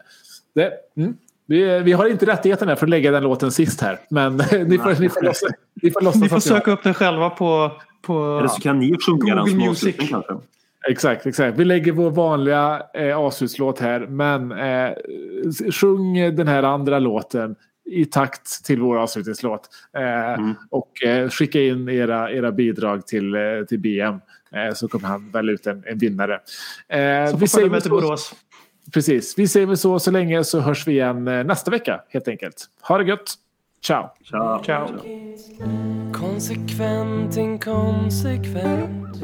det, mm. vi, vi har inte rättigheten här för att lägga den låten sist här. Men [LAUGHS] ni får, ni får låtsas. Ni får, Ni får ni har- söka upp den själva på... på Eller så kan ni sjunga den som avslutning kanske. Exakt, exakt. Vi lägger vår vanliga eh, avslutslåt här. Men eh, sjung den här andra låten i takt till vår avslutningslåt. Eh, Mm. Och eh, skicka in era, era bidrag till, eh, till BM. Eh, så kommer han välja ut en, en vinnare. Eh, så vi säger följa väl med till Borås. precis. Vi säger väl så så länge så hörs vi igen nästa vecka helt enkelt. Ha det gött. Ciao. Ciao. Ciao. Konsekvent, inkonsekvent